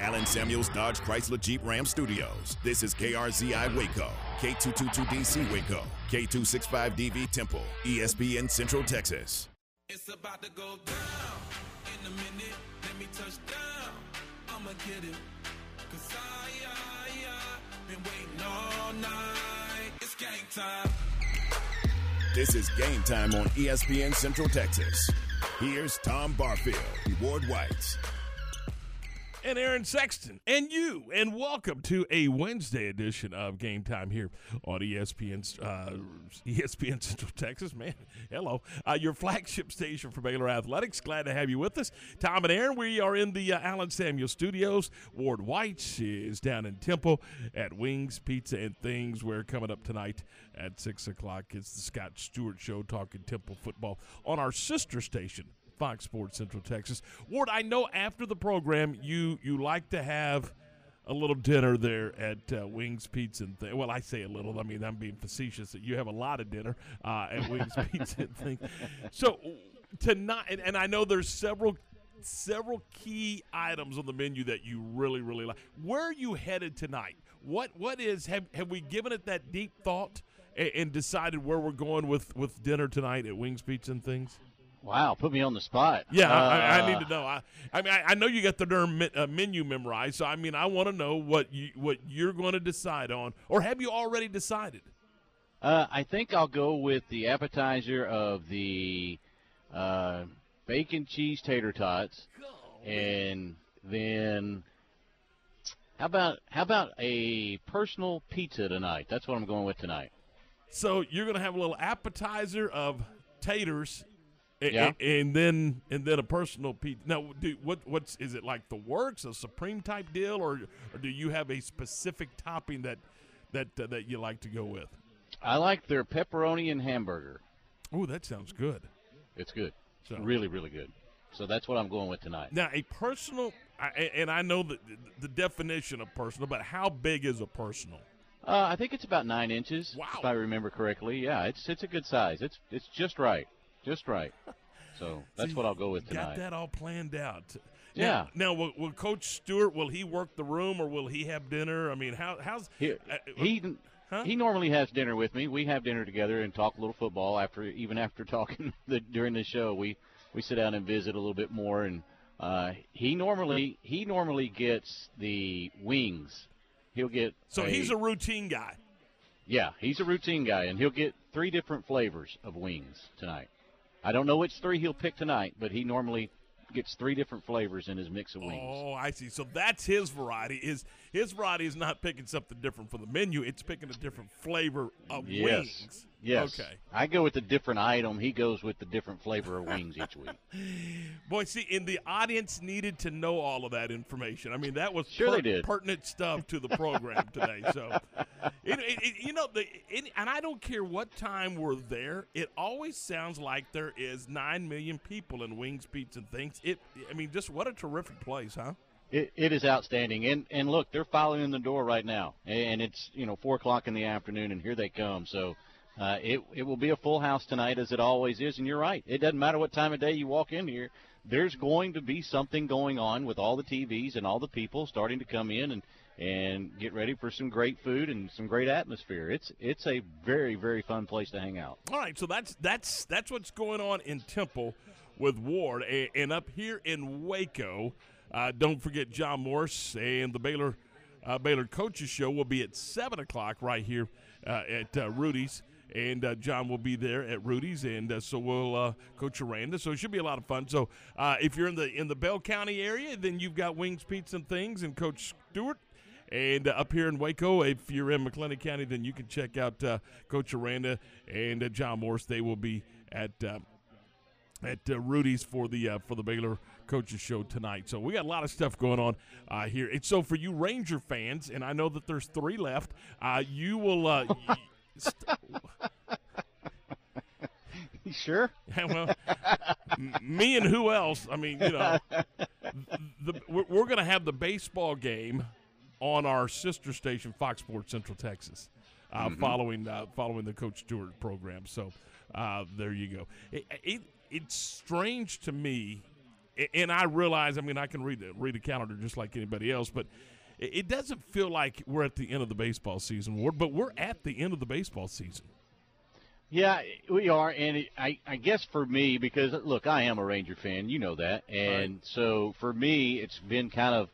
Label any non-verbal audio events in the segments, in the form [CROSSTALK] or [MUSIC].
Allen Samuels Dodge Chrysler Jeep Ram Studios. This is KRZI Waco, K222DC Waco, K265DV Temple, ESPN Central Texas. It's about to go down in a minute. Let me touch down. I'ma get it. Cause I, I, I been waiting all night. It's game time. This is game time on ESPN Central Texas. Here's Tom Barfield, Ward White and Aaron Sexton, and you, and welcome to a Wednesday edition of Game Time here on ESPN, uh, ESPN Central Texas. Man, hello, uh, your flagship station for Baylor Athletics. Glad to have you with us, Tom and Aaron. We are in the uh, Samuel Studios. Ward White is down in Temple at Wings Pizza and Things. We're coming up tonight at six o'clock. It's the Scott Stewart Show talking Temple football on our sister station. Fox Sports Central Texas. Ward, I know after the program you you like to have a little dinner there at uh, Wings Pizza and th- well, I say a little. I mean, I'm being facetious. That you have a lot of dinner uh, at Wings [LAUGHS] Pizza and things. So tonight, and, and I know there's several several key items on the menu that you really really like. Where are you headed tonight? What what is have have we given it that deep thought and, and decided where we're going with with dinner tonight at Wings Pizza and things? Wow, put me on the spot. Yeah, uh, I, I, need to know. I, I mean, I, I know you got the darn uh, menu memorized, so I mean, I want to know what you what you're going to decide on, or have you already decided? Uh, I think I'll go with the appetizer of the uh, bacon cheese tater tots, and then how about how about a personal pizza tonight? That's what I'm going with tonight. So you're going to have a little appetizer of taters yeah. And, and, then and then a personal piece. Now, do, what what's is it like the works a supreme type deal, or or do you have a specific topping that that uh, that you like to go with? I like their pepperoni and hamburger. Oh, that sounds good. It's good. So. Really, really good. So that's what I'm going with tonight. Now, a personal, and I know the, the definition of personal, but how big is a personal? Uh, I think it's about nine inches. Wow. If I remember correctly. Yeah, it's it's a good size. It's it's just right. Just right. So [LAUGHS] that's what I'll go with tonight. Got that all planned out. Yeah. Now, now will, will, Coach Stewart will he work the room or will he have dinner? I mean, how how's he? Uh, he huh? he normally has dinner with me. We have dinner together and talk a little football after even after [LAUGHS] talking the, during the show. We we sit down and visit a little bit more and. Uh, he normally he normally gets the wings. He'll get so a, he's a routine guy. Yeah, he's a routine guy, and he'll get three different flavors of wings tonight. I don't know which three he'll pick tonight, but he normally gets three different flavors in his mix of wings. Oh, I see. So that's his variety. Is his variety is not picking something different for the menu; it's picking a different flavor of yes. wings. Yes. Okay. I go with the different item. He goes with the different flavor of wings each week. [LAUGHS] Boy, see, and the audience needed to know all of that information. I mean, that was sure per- did. pertinent stuff to the program today. So, [LAUGHS] it, it, it, you know, the and I don't care what time we're there. It always sounds like there is nine million people in Wings, Pizza, and things. It, I mean, just what a terrific place, huh? It, it is outstanding, and and look, they're following in the door right now, and it's you know four o'clock in the afternoon, and here they come. So uh, it it will be a full house tonight, as it always is. And you're right; it doesn't matter what time of day you walk in here. There's going to be something going on with all the TVs and all the people starting to come in and and get ready for some great food and some great atmosphere. It's it's a very very fun place to hang out. All right, so that's that's that's what's going on in Temple with Ward, and up here in Waco. Uh, don't forget John Morris and the Baylor uh, Baylor Coaches Show will be at seven o'clock right here uh, at uh, Rudy's and uh, John will be there at Rudy's, and uh, so will uh, Coach Aranda. So it should be a lot of fun. So uh, if you're in the in the Bell County area, then you've got Wings, Pizza, and Things, and Coach Stewart. And uh, up here in Waco, if you're in McLennan County, then you can check out uh, Coach Aranda and John Morris. They will be at at Rudy's for the for the Baylor coaches show tonight. So we got a lot of stuff going on uh, here. And so for you Ranger fans, and I know that there's three left, uh, you will. Uh, st- [LAUGHS] sure? [LAUGHS] well, me and who else? I mean, you know, the, we're, we're going to have the baseball game on our sister station, Fox Sports Central Texas, uh, mm-hmm. following uh, following the Coach Stewart program. So uh, there you go. It, it, it's strange to me and I realize, I mean, I can read the, read a calendar just like anybody else, but it, doesn't feel like we're at the end of the baseball season, Ward, but we're at the end of the baseball season. Yeah, we are, and it, I, I guess for me, because look, I am a Ranger fan, you know that, and Right. so for me, it's been kind of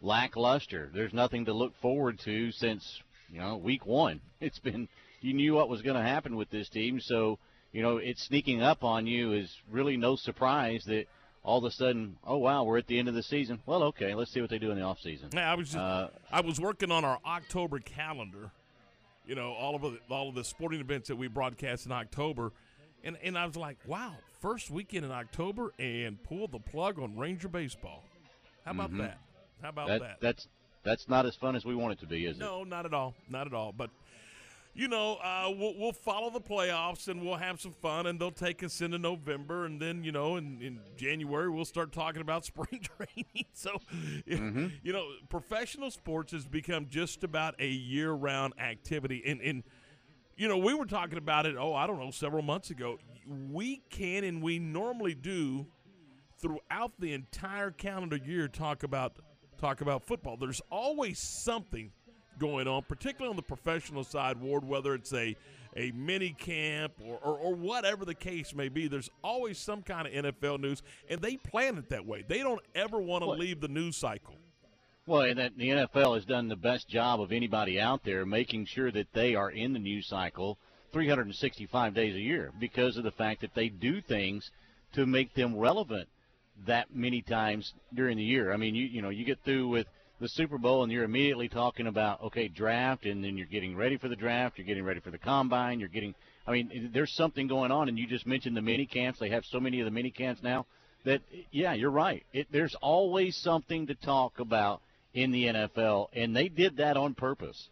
lackluster. There's nothing to look forward to since you know week one. [LAUGHS] It's been you knew what was going to happen with this team, so you know it's sneaking up on you is really no surprise that all of a sudden, oh wow, we're at the end of the season. Well, okay, let's see what they do in the off season. Yeah, I was just, Uh, I was working on our October calendar. You know, all of the, all of the sporting events that we broadcast in October, and and I was like, wow, first weekend in October, and pull the plug on Ranger baseball. How about that? How about that, that? that's that's not as fun as we want it to be, is it? No, not at all. Not at all. But you know, uh, we'll, we'll follow the playoffs and we'll have some fun, and they'll take us into November, and then you know, in, in January we'll start talking about [LAUGHS] spring training. So, you know, professional sports has become just about a year-round activity, and and you know, we were talking about it. Oh, I don't know, several months ago. We can and we normally do throughout the entire calendar year talk about talk about football. There's always something going on, particularly on the professional side, Ward, whether it's a a mini camp or, or, or whatever the case may be, there's always some kind of NFL news, and they plan it that way. They don't ever want to leave the news cycle. Well, and that the NFL has done the best job of anybody out there making sure that they are in the news cycle 365 days a year because of the fact that they do things to make them relevant that many times during the year. I mean, you you know, you get through with the Super Bowl and you're immediately talking about okay, draft and then you're getting ready for the draft, you're getting ready for the combine, you're getting I mean, there's something going on and you just mentioned the mini camps. They have so many of the mini camps now that yeah, you're right. It, there's always something to talk about in the NFL, and they did that on purpose.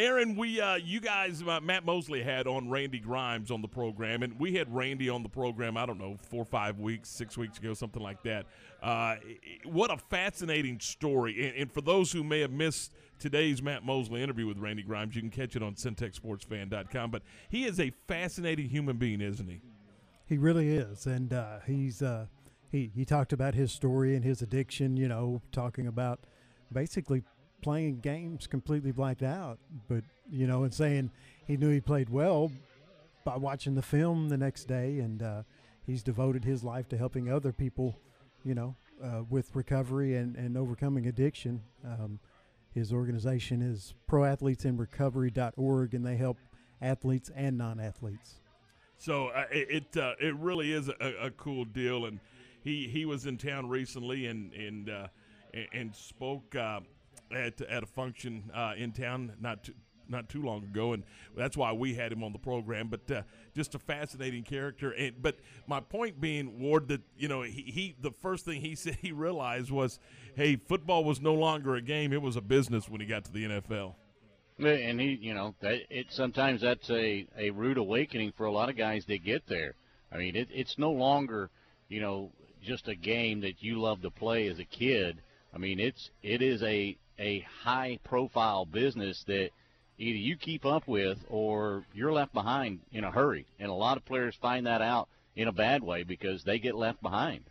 Aaron, we uh, you guys, uh, Matt Mosley had on Randy Grimes on the program, and we had Randy on the program. I don't know, four five weeks, six weeks ago, something like that. Uh, what a fascinating story! And, and for those who may have missed today's Matt Mosley interview with Randy Grimes, you can catch it on CentexSportsFan.com. But he is a fascinating human being, isn't he? He really is, and uh, he's uh, he he talked about his story and his addiction. You know, talking about basically playing games completely blacked out, but you know, and saying he knew he played well by watching the film the next day, and uh, he's devoted his life to helping other people. You know, uh, with recovery and and overcoming addiction. Um, his organization is proathletesinrecovery.org, and they help athletes and non-athletes. So uh, it it, uh, it really is a, a cool deal, and he, he was in town recently and and uh, and spoke uh, at at a function uh, in town not too, not too long ago, and that's why we had him on the program. But uh, just a fascinating character. And but my point being, Ward, that you know he, he the first thing he [LAUGHS] said he realized was, hey, football was no longer a game; it was a business when he got to the NFL. And he, you know, that it sometimes that's a a rude awakening for a lot of guys that get there. I mean, it, it's no longer, you know, just a game that you love to play as a kid. I mean, it's it is a a high profile business that either you keep up with or you're left behind in a hurry. And a lot of players find that out in a bad way because they get left behind.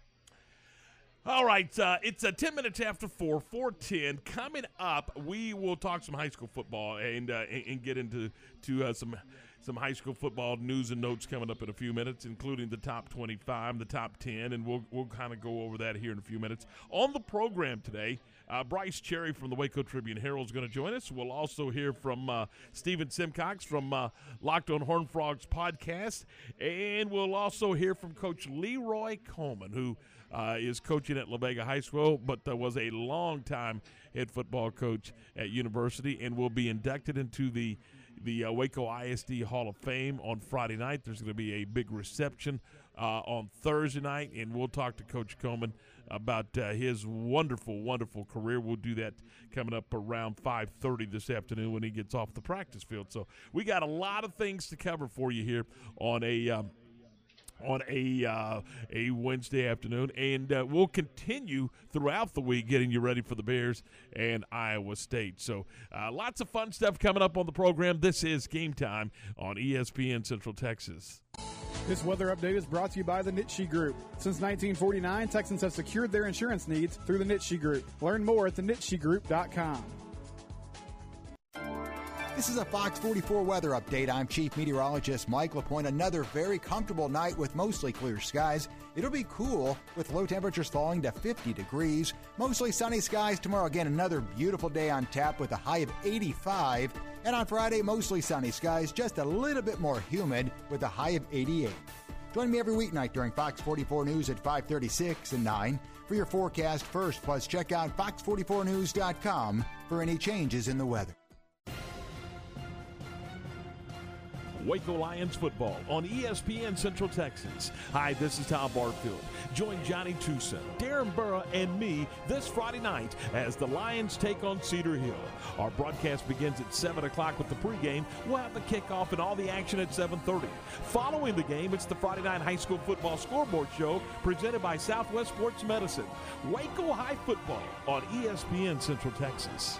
All right, uh, it's uh, 10 minutes after 4, 410. Coming up, we will talk some high school football and uh, and, get into to uh, some some high school football news and notes coming up in a few minutes, including the top 25, the top 10, and we'll, we'll kind of go over that here in a few minutes. On the program today, uh, Bryce Cherry from the Waco Tribune Herald is going to join us. We'll also hear from uh, Stephen Simcox from uh, Locked on Horned Frogs podcast, and we'll also hear from Coach Leroy Coleman, who uh, is coaching at La Vega High School, but uh, was a long time head football coach at university, and will be inducted into the the uh, Waco ISD Hall of Fame on Friday night. There's going to be a big reception uh, on Thursday night, and we'll talk to Coach Coleman about uh, his wonderful, wonderful career. We'll do that coming up around 5:30 this afternoon when he gets off the practice field. So we got a lot of things to cover for you here on a. Um, on a uh, a Wednesday afternoon, and uh, we'll continue throughout the week getting you ready for the Bears and Iowa State. So, uh, lots of fun stuff coming up on the program. This is Game Time on ESPN Central Texas. This weather update is brought to you by the Nitsche Group. Since 1949, Texans have secured their insurance needs through the Nitsche Group. Learn more at thenitschegroup.com. This is a Fox 44 weather update. I'm Chief Meteorologist Mike LaPointe. Another very comfortable night with mostly clear skies. It'll be cool with low temperatures falling to 50 degrees. Mostly sunny skies tomorrow. Again, another beautiful day on tap with a high of 85. And on Friday, mostly sunny skies, just a little bit more humid with a high of 88. Join me every weeknight during Fox 44 News at 536 and 9 for your forecast first. Plus, check out fox44news.com for any changes in the weather. Waco Lions football on ESPN Central Texas. Hi, this is Tom Barfield. Join Johnny Tusa, Darren Burra, and me this Friday night as the Lions take on Cedar Hill. Our broadcast begins at 7 o'clock with the pregame. We'll have the kickoff and all the action at 7.30. Following the game, it's the Friday Night High School Football Scoreboard Show presented by Southwest Sports Medicine. Waco High Football on ESPN Central Texas.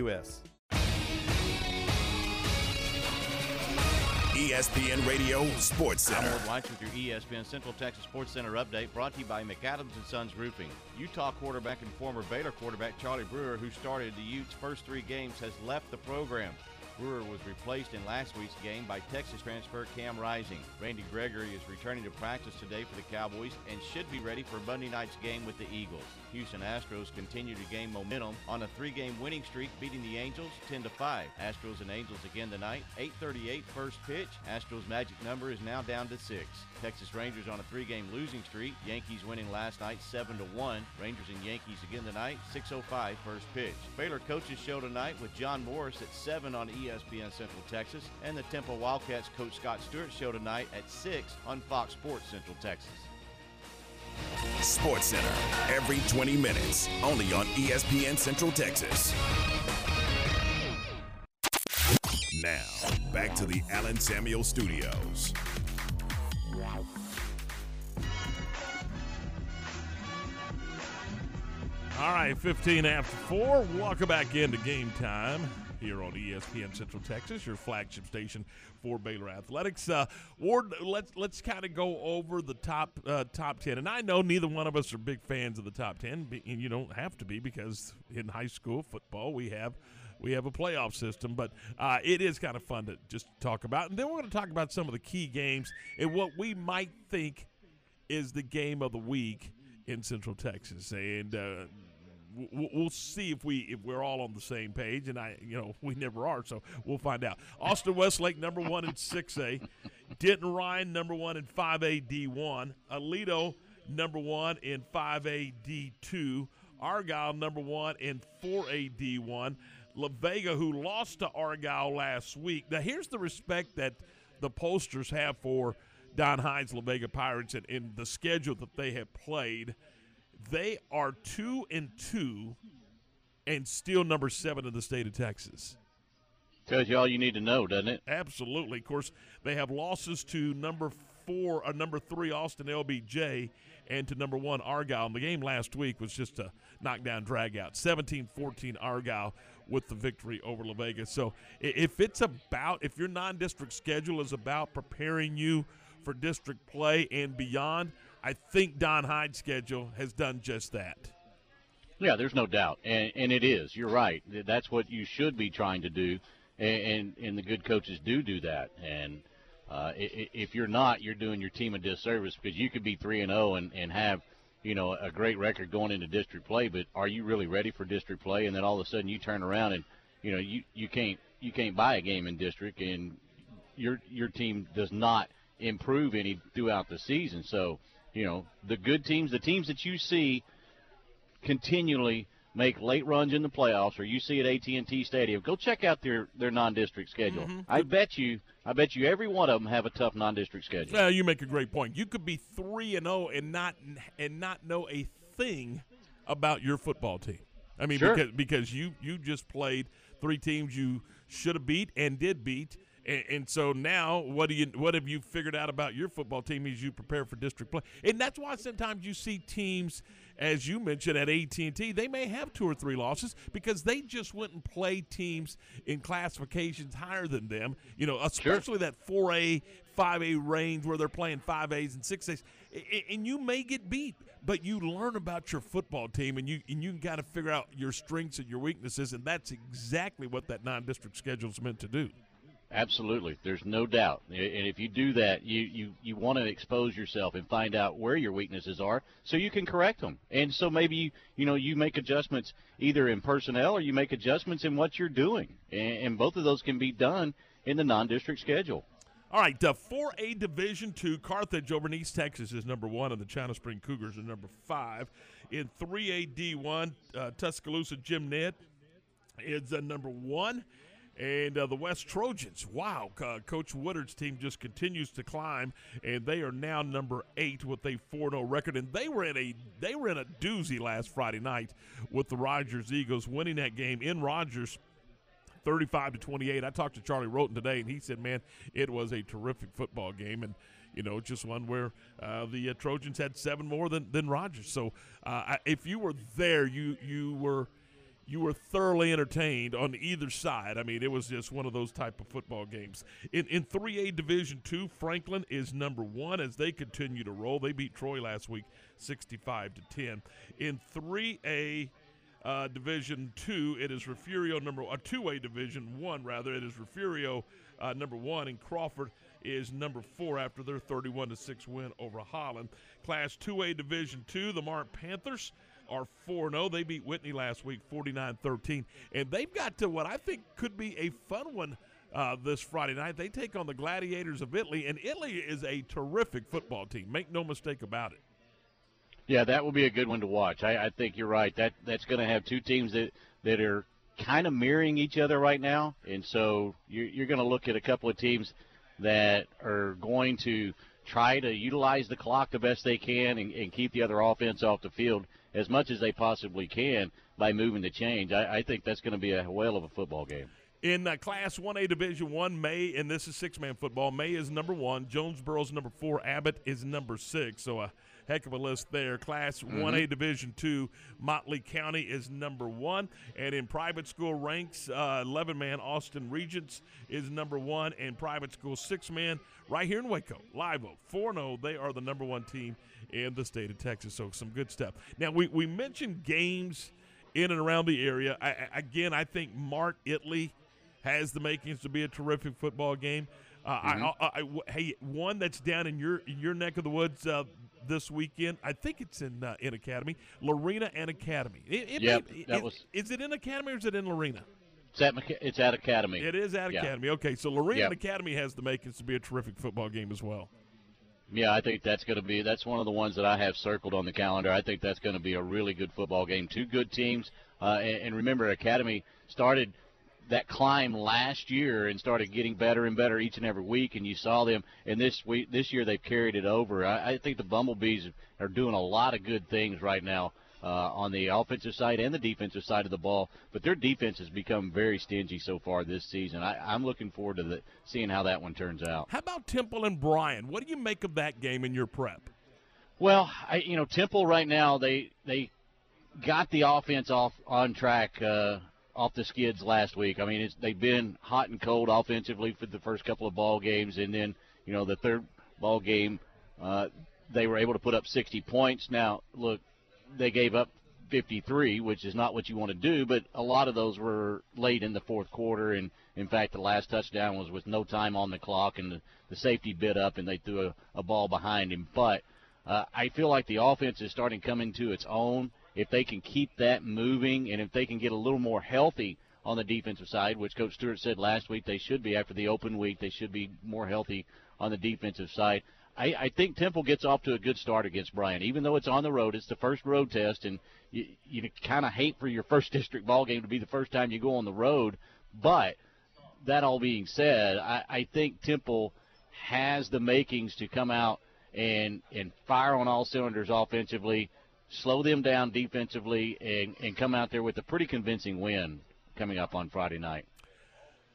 ESPN Radio Sports I'm Center. Ward Weitz with your ESPN Central Texas Sports Center update brought to you by McAdams and Sons Roofing. Utah quarterback and former Baylor quarterback Charlie Brewer, who started the Utes' first three games, has left the program. Brewer was replaced in last week's game by Texas transfer Cam Rising. Randy Gregory is returning to practice today for the Cowboys and should be ready for Monday night's game with the Eagles. Houston Astros continue to gain momentum on a three-game winning streak, beating the Angels 10 to 5. Astros and Angels again tonight. 8:38 first pitch. Astros magic number is now down to six. Texas Rangers on a three-game losing streak. Yankees winning last night 7 to 1. Rangers and Yankees again tonight. 6:05 first pitch. Baylor coaches show tonight with John Morris at 7 on ESPN Central Texas, and the Temple Wildcats coach Scott Stewart show tonight at 6 on Fox Sports Central Texas. Sports Center, every 20 minutes, only on ESPN Central Texas. Now, back to the Allen Samuel Studios. All right, 15 after 4. Welcome back into game time here on ESPN Central Texas, your flagship station for Baylor Athletics. Uh, Ward, let's let's kind of go over the top uh, top 10. And I know neither one of us are big fans of the top 10, and you don't have to be because in high school football we have we have a playoff system, but uh, it is kind of fun to just talk about. And then we're going to talk about some of the key games and what we might think is the game of the week in Central Texas. And uh, we'll see if we if we're all on the same page. And I, you know, [LAUGHS] we never are, so we'll find out. Austin Westlake, number one in six A. Denton Ryan, number one in 5A D1. Aledo, number one in 5A D2. Argyle, number one in 4A D1. La Vega, who lost to Argyle last week. Now, here's the respect that the posters have for Don Hyde's, La Vega Pirates, and in the schedule that they have played. They are two and two, and still number seven in the state of Texas. Tells you all you need to know, doesn't it? Absolutely. Of course, they have losses to number four, uh, number three Austin LBJ, and to number one Argyle. And the game last week was just a knockdown dragout. 17-14 Argyle with the victory over La Vega. So if it's about, if your non-district schedule is about preparing you for district play and beyond, I think Don Hyde's schedule has done just that. Yeah, there's no doubt, and and it is. You're right. That's what you should be trying to do, and and, and the good coaches do do that. And uh, if you're not, you're doing your team a disservice because you could be three and zero and and have you know a great record going into district play, but are you really ready for district play? And then all of a sudden you turn around and you know you you can't you can't buy a game in district, and your your team does not improve any throughout the season. So you know the good teams, the teams that you see continually make late runs in the playoffs, or you see at AT&T Stadium, go check out their their non-district schedule. Mm-hmm. I bet you, I bet you, every one of them have a tough non-district schedule. Well, you make a great point. You could be three and zero and not and not know a thing about your football team. I mean, Sure. because because you you just played three teams you should have beat and did beat, and, and so now what do you what have you figured out about your football team as you prepare for district play? And that's why sometimes you see teams, as you mentioned at AT and T, they may have two or three losses because they just went and played teams in classifications higher than them. You know, especially that four A, five A range where they're playing five A's and six A's, and you may get beat, but you learn about your football team and you and you got to figure out your strengths and your weaknesses, and that's exactly what that non-district schedule is meant to do. Absolutely, there's no doubt. And if you do that, you you you want to expose yourself and find out where your weaknesses are, so you can correct them. And so maybe you you know you make adjustments either in personnel or you make adjustments in what you're doing, and, and both of those can be done in the non-district schedule. All right, the 4A Division Two, Carthage over in East Texas is number one, and the China Spring Cougars are number five. In 3A D1, uh, Tuscola Jim Ned is uh, number one. And uh, the West Trojans, wow, uh, Coach Woodard's team just continues to climb, and they are now number eight with a 4-0 record. And they were in a they were in a doozy last Friday night with the Rogers Eagles, winning that game in Rogers. 35 to 28. I talked to Charlie Roten today, and he said, "Man, it was a terrific football game, and you know, just one where uh, the uh, Trojans had seven more than than Rogers. So, uh, if you were there, you you were." You were thoroughly entertained on either side. I mean, it was just one of those type of football games. In in 3A Division Two, Franklin is number one as they continue to roll. They beat Troy last week, 65 to 10. In 3A uh, Division Two, it is Refugio number uh, A Division One rather. It is Refugio uh, number one, and Crawford is number four after their 31 to six win over Holland. Class Two A Division Two, the Mart Panthers are 4 0. They beat Whitney last week 49 13. And they've got to what I think could be a fun one uh, this Friday night. They take on the Gladiators of Italy, and Italy is a terrific football team. Make no mistake about it. Yeah, that will be a good one to watch. I, I think you're right. That that's going to have two teams that that are kind of mirroring each other right now, and so you're, you're going to look at a couple of teams that are going to try to utilize the clock the best they can and, and keep the other offense off the field as much as they possibly can by moving the change. I, I think that's going to be a whale of a football game. In uh, Class 1A Division 1, May, and this is six man football, May is number one, Jonesboro's number four, Abbott is number six. So a heck of a list there. Class 1A Division 2, Motley County is number one. And in private school ranks, 11 man, Austin Regents is number one. And private school six man, right here in Waco, Live Oak, 4 0. They are the number one team in the state of Texas. So some good stuff. Now, we, we mentioned games in and around the area. I, I- again, I think Mart Italy has the makings to be a terrific football game. Uh, I, I, I- w- hey, one that's down in your in your neck of the woods uh, this weekend. I think it's in uh, in Academy, Lorena and Academy. It, it Yep, may- that is, was- is it in Academy or is it in Lorena? It's at it's at Academy. It is at Yeah. Academy. Okay, so Lorena Yep. Academy has the makings to be a terrific football game as well. Yeah, I think that's going to be that's one of the ones that I have circled on the calendar. I think that's going to be a really good football game. Two good teams, uh, and, and remember, Academy started that climb last year and started getting better and better each and every week. And you saw them, and this week this year they've carried it over. I, I think the Bumblebees are doing a lot of good things right now. Uh, on the offensive side and the defensive side of the ball, but their defense has become very stingy so far this season. I, I'm looking forward to the, seeing how that one turns out. How about Temple and Bryan? What do you make of that game in your prep? Well, I, you know, Temple right now they they got the offense off on track uh, off the skids last week. I mean, they've been hot and cold offensively for the first couple of ball games, and then you know the third ball game uh, they were able to put up 60 points. Now, look, they gave up 53, which is not what you want to do, but a lot of those were late in the fourth quarter, and in fact, the last touchdown was with no time on the clock, and the, the safety bit up, and they threw a, a ball behind him. But uh, I feel like the offense is starting to come into its own. If they can keep that moving, and if they can get a little more healthy on the defensive side, which Coach Stewart said last week they should be after the open week, they should be more healthy on the defensive side. I, I think Temple gets off to a good start against Bryan, even though it's on the road. It's the first road test, and you, you kind of hate for your [LAUGHS] first district ball game to be the first time you go on the road. But that all being said, I, I think Temple has the makings to come out and and fire on all cylinders offensively, slow them down defensively, and, and come out there with a pretty convincing win coming up on Friday night.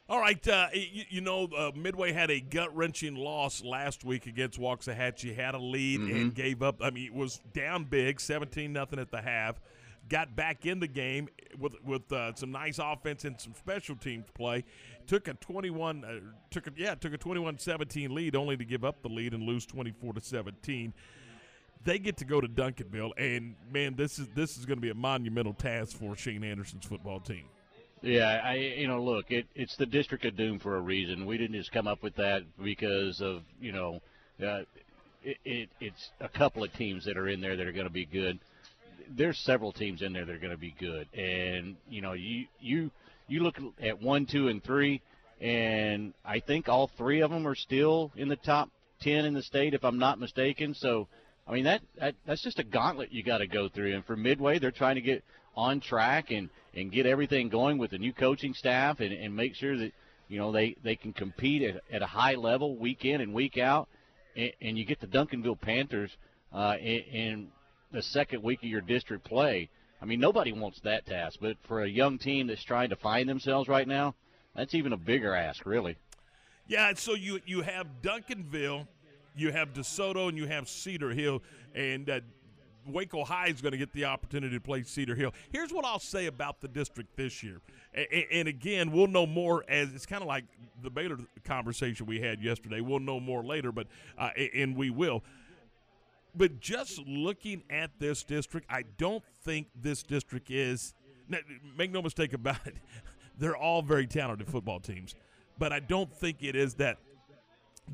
All right, uh, you, you know, uh, Midway had a gut wrenching loss last week against Waxahachie. Had a lead and gave up. I mean, it was down big, seventeen nothing at the half. Got back in the game with with uh, some nice offense and some special teams play. Took a twenty one, uh, took a yeah, took a 21-17 lead, only to give up the lead and lose twenty four to seventeen. They get to go to Duncanville, and man, this is this is going to be a monumental task for Shane Anderson's football team. Yeah, I you know look, it it's the District of Doom for a reason. We didn't just come up with that because of you know, uh, it, it it's a couple of teams that are in there that are going to be good. There's several teams in there that are going to be good, and you know you you you look at one, two, and three, and I think all three of them are still in the top ten in the state, if I'm not mistaken. So. I mean that, that that's just a gauntlet you got to go through. And for Midway, they're trying to get on track and and get everything going with the new coaching staff and, and make sure that you know they they can compete at, at a high level week in and week out. And, and you get the Duncanville Panthers uh, in, in the second week of your district play. I mean nobody wants that task, but for a young team that's trying to find themselves right now, that's even a bigger ask, really. Yeah, so you you have Duncanville, you have DeSoto, and you have Cedar Hill, and uh, Waco High is going to get the opportunity to play Cedar Hill. Here's what I'll say about the district this year, and, and again, we'll know more as it's kind of like the Baylor conversation we had yesterday. We'll know more later, but uh, and we will. But just looking at this district, I don't think this district is. Make no mistake about it; [LAUGHS] they're all very talented football teams, but I don't think it is that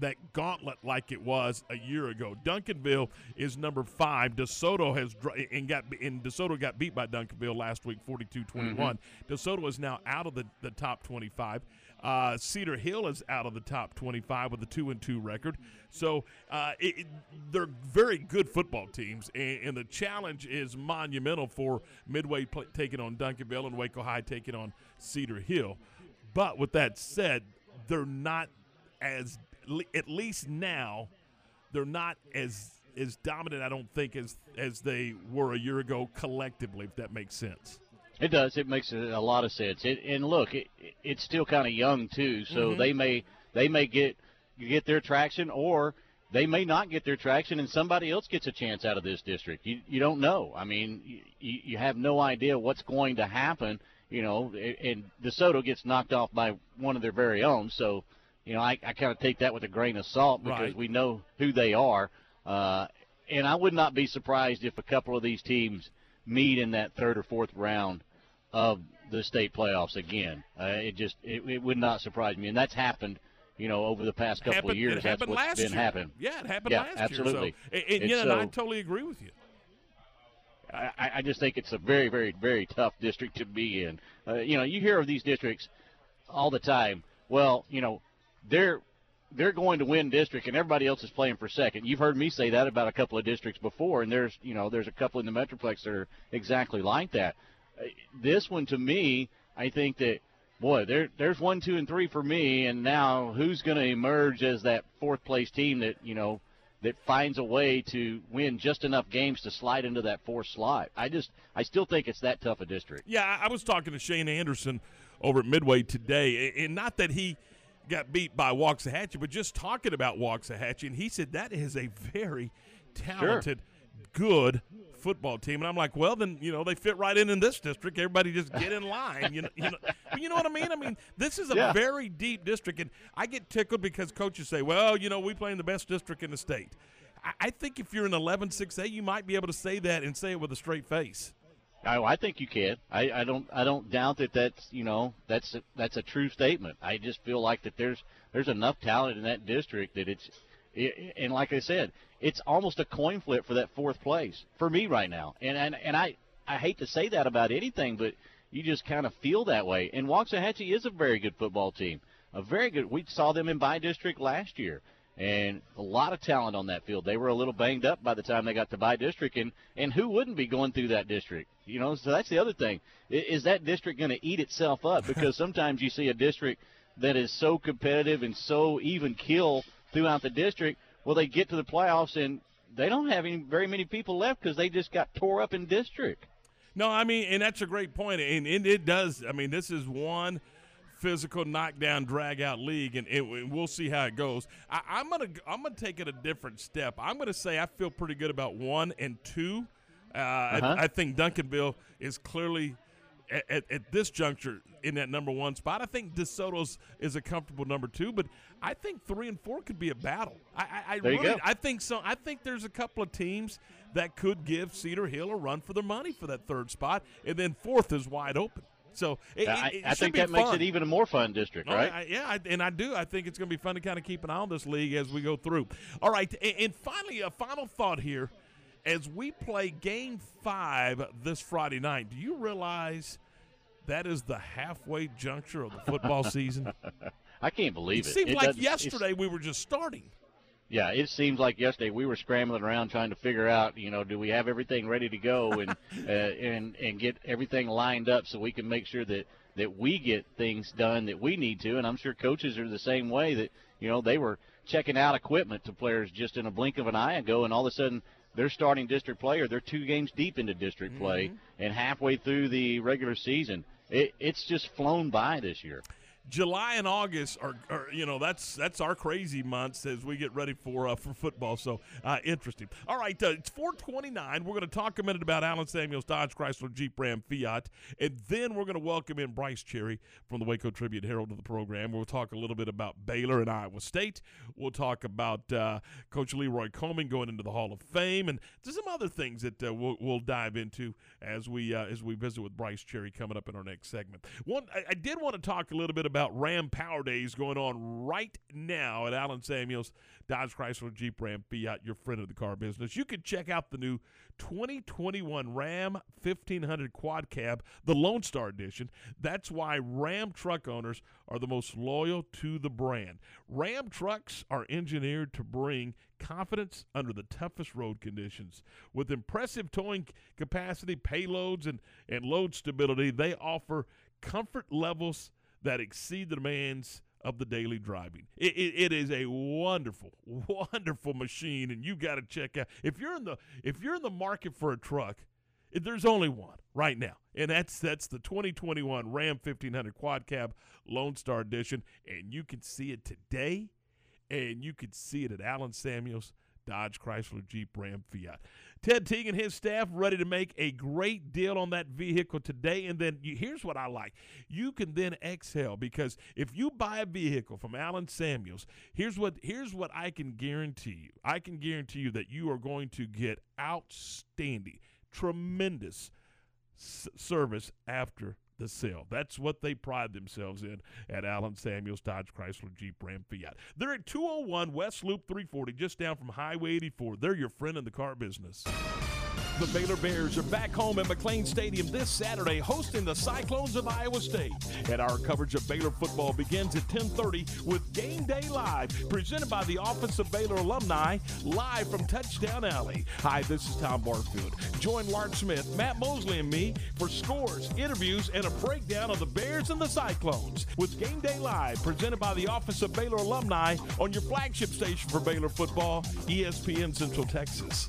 that gauntlet like it was a year ago. Duncanville is number five. DeSoto has and got and DeSoto got beat by Duncanville last week, 42-21. DeSoto is now out of the, the top 25. Uh, Cedar Hill is out of the top 25 with a two and two record. So uh, it, it- they're very good football teams, and, and the challenge is monumental for Midway pl- taking on Duncanville and Waco High taking on Cedar Hill. But with that said, they're not as at least now they're not as as dominant. I don't think as as they were a year ago collectively. If that makes sense. It does. It makes a lot of sense. It, and look, it, it's still kind of young too, so Mhm. they may they may get get their traction, or they may not get their traction, and somebody else gets a chance out of this district. You you don't know. I mean, you, you have no idea what's going to happen. You know, and DeSoto gets knocked off by one of their very own, so you know I, I kind of take that with a grain of salt because Right. we know who they are. Uh, and I would not be surprised if a couple of these teams meet in that third or fourth round of the state playoffs again. Uh, it just it, it would not surprise me, and that's happened. You know, over the past couple happened, of years, it that's happened what's last been year. happening. Yeah, it happened Yeah, last absolutely. year. So, and, and yeah, and I totally agree with you. I, I- I just think it's a very, very, very tough district to be in. Uh, you know, you hear of these districts all the time. Well, you know, they're they're going to win district, and everybody else is playing for second. You've heard me say that about a couple of districts before, and there's you know there's a couple in the metroplex that are exactly like that. Uh, This one, to me, I think that boy, there there's one, two, and three for me, and now who's going to emerge as that fourth place team that you know that finds a way to win just enough games to slide into that fourth slot? I just I still think it's that tough a district. Yeah, I was talking to Shane Anderson over at Midway today, and not that he got beat by Waxahachie, but just talking about Waxahachie, and he said that is a very talented, good football team. And I'm like, well, then you know they fit right in in this district. Everybody just get in line. You know, you know, you know what I mean? I mean, this is a Yeah. very deep district, and I get tickled because coaches say, well, you know, we play in the best district in the state. I, I think if you're in 11-6A, you might be able to say that and say it with a straight face. I, I think you can. I, I don't. I don't doubt that that's you know that's a, that's a true statement. I just feel like that there's there's enough talent in that district that it's, it, and like I said, it's almost a coin flip for that fourth place for me right now. And and and I I hate to say that about anything, but you just kind of feel that way. And Waxahachie is a very good football team. A very good. We saw them in by district last year and a lot of talent on that field. They were a little banged up by the time they got to by district, and and who wouldn't be going through that district? You know, so that's the other thing. Is that district going to eat itself up? Because [LAUGHS] sometimes you see a district that is so competitive and so even kill throughout the district. Well, they get to the playoffs and they don't have any very many people left because they just got tore up in district. No, I mean, and that's a great point, and, and it does. I mean, this is one physical knockdown drag out league, and, it, and we'll see how it goes. I, I'm gonna I'm gonna take it a different step. I'm gonna say I feel pretty good about one and two. Uh, Uh-huh. I, I think Duncanville is clearly. At, at, at this juncture, in that number one spot, I think DeSoto's is a comfortable number two, but I think three and four could be a battle. I, I, I really. I think so. I think there's a couple of teams that could give Cedar Hill a run for their money for that third spot, and then fourth is wide open. So it, I, it, it I think that makes it even a more fun district, right? I- yeah, I, and I do. I think it's going to be fun to kind of keep an eye on this league as we go through. All right, and, and finally, a final thought here. As we play game five this Friday night, do you realize that is the halfway juncture of the football season? [LAUGHS] I can't believe it it. seemed It like yesterday we were just starting. Yeah, it seems like yesterday we were scrambling around trying to figure out, you know, do we have everything ready to go and [LAUGHS] uh, and and get everything lined up so we can make sure that that we get things done that we need to. And I'm sure coaches are the same way that you know they were checking out equipment to players just in a blink of an eye ago, and all of a sudden they're starting district play or they're two games deep into district play and halfway through the regular season. It, it's just flown by this year. July and August are, are you know that's that's our crazy months as we get ready for uh, for football. So uh, interesting. All right, uh, it's 4:29. We're going to talk a minute about Allen Samuels Dodge Chrysler Jeep Ram Fiat, and then we're going to welcome in Bryce Cherry from the Waco Tribune Herald to the program. We'll talk a little bit about Baylor and Iowa State. We'll talk about uh, Coach Leroy Coleman going into the Hall of Fame, and just some other things that uh, we'll, we'll dive into as we uh, as we visit with Bryce Cherry coming up in our next segment. One, I, I did want to talk a little bit about Ram Power Days going on right now at Allen Samuels Dodge Chrysler Jeep Ram Fiat, your friend of the car business. You can check out the new 2021 Ram 1500 Quad Cab, the Lone Star Edition. That's why Ram truck owners are the most loyal to the brand. Ram trucks are engineered to bring confidence under the toughest road conditions. With impressive towing capacity, payloads, and, and load stability, they offer comfort levels that exceed the demands of the daily driving. It, it, it is a wonderful, [LAUGHS] wonderful machine, and you got to check out. If you're in the if you're in the market for a truck, there's only one right now, and that's that's the 2021 Ram 1500 Quad Cab Lone Star Edition, and you can see it today, and you can see it at Allen Samuels. Dodge, Chrysler, Jeep, Ram, Fiat. Ted Teague and his staff ready to make a great deal on that vehicle today. And then you, here's what I like. You can then exhale because if you buy a vehicle from Allen Samuels, here's what here's what I can guarantee you. I can guarantee you that you are going to get outstanding, tremendous service after the sale. That's what they pride themselves in at Allen Samuels Dodge Chrysler Jeep Ram Fiat. They're at 201 West Loop 340, just down from Highway 84. They're your friend in the car business. The Baylor Bears are back home at McLane Stadium this Saturday hosting the Cyclones of Iowa State. And our coverage of Baylor football begins at 10:30 with Game Day Live, presented by the Office of Baylor Alumni, live from Touchdown Alley. Hi, this is Tom Barfield. Join Lark Smith, Matt Mosley, and me for scores, interviews, and a breakdown of the Bears and the Cyclones with Game Day Live, presented by the Office of Baylor Alumni on your flagship station for Baylor football, ESPN Central Texas.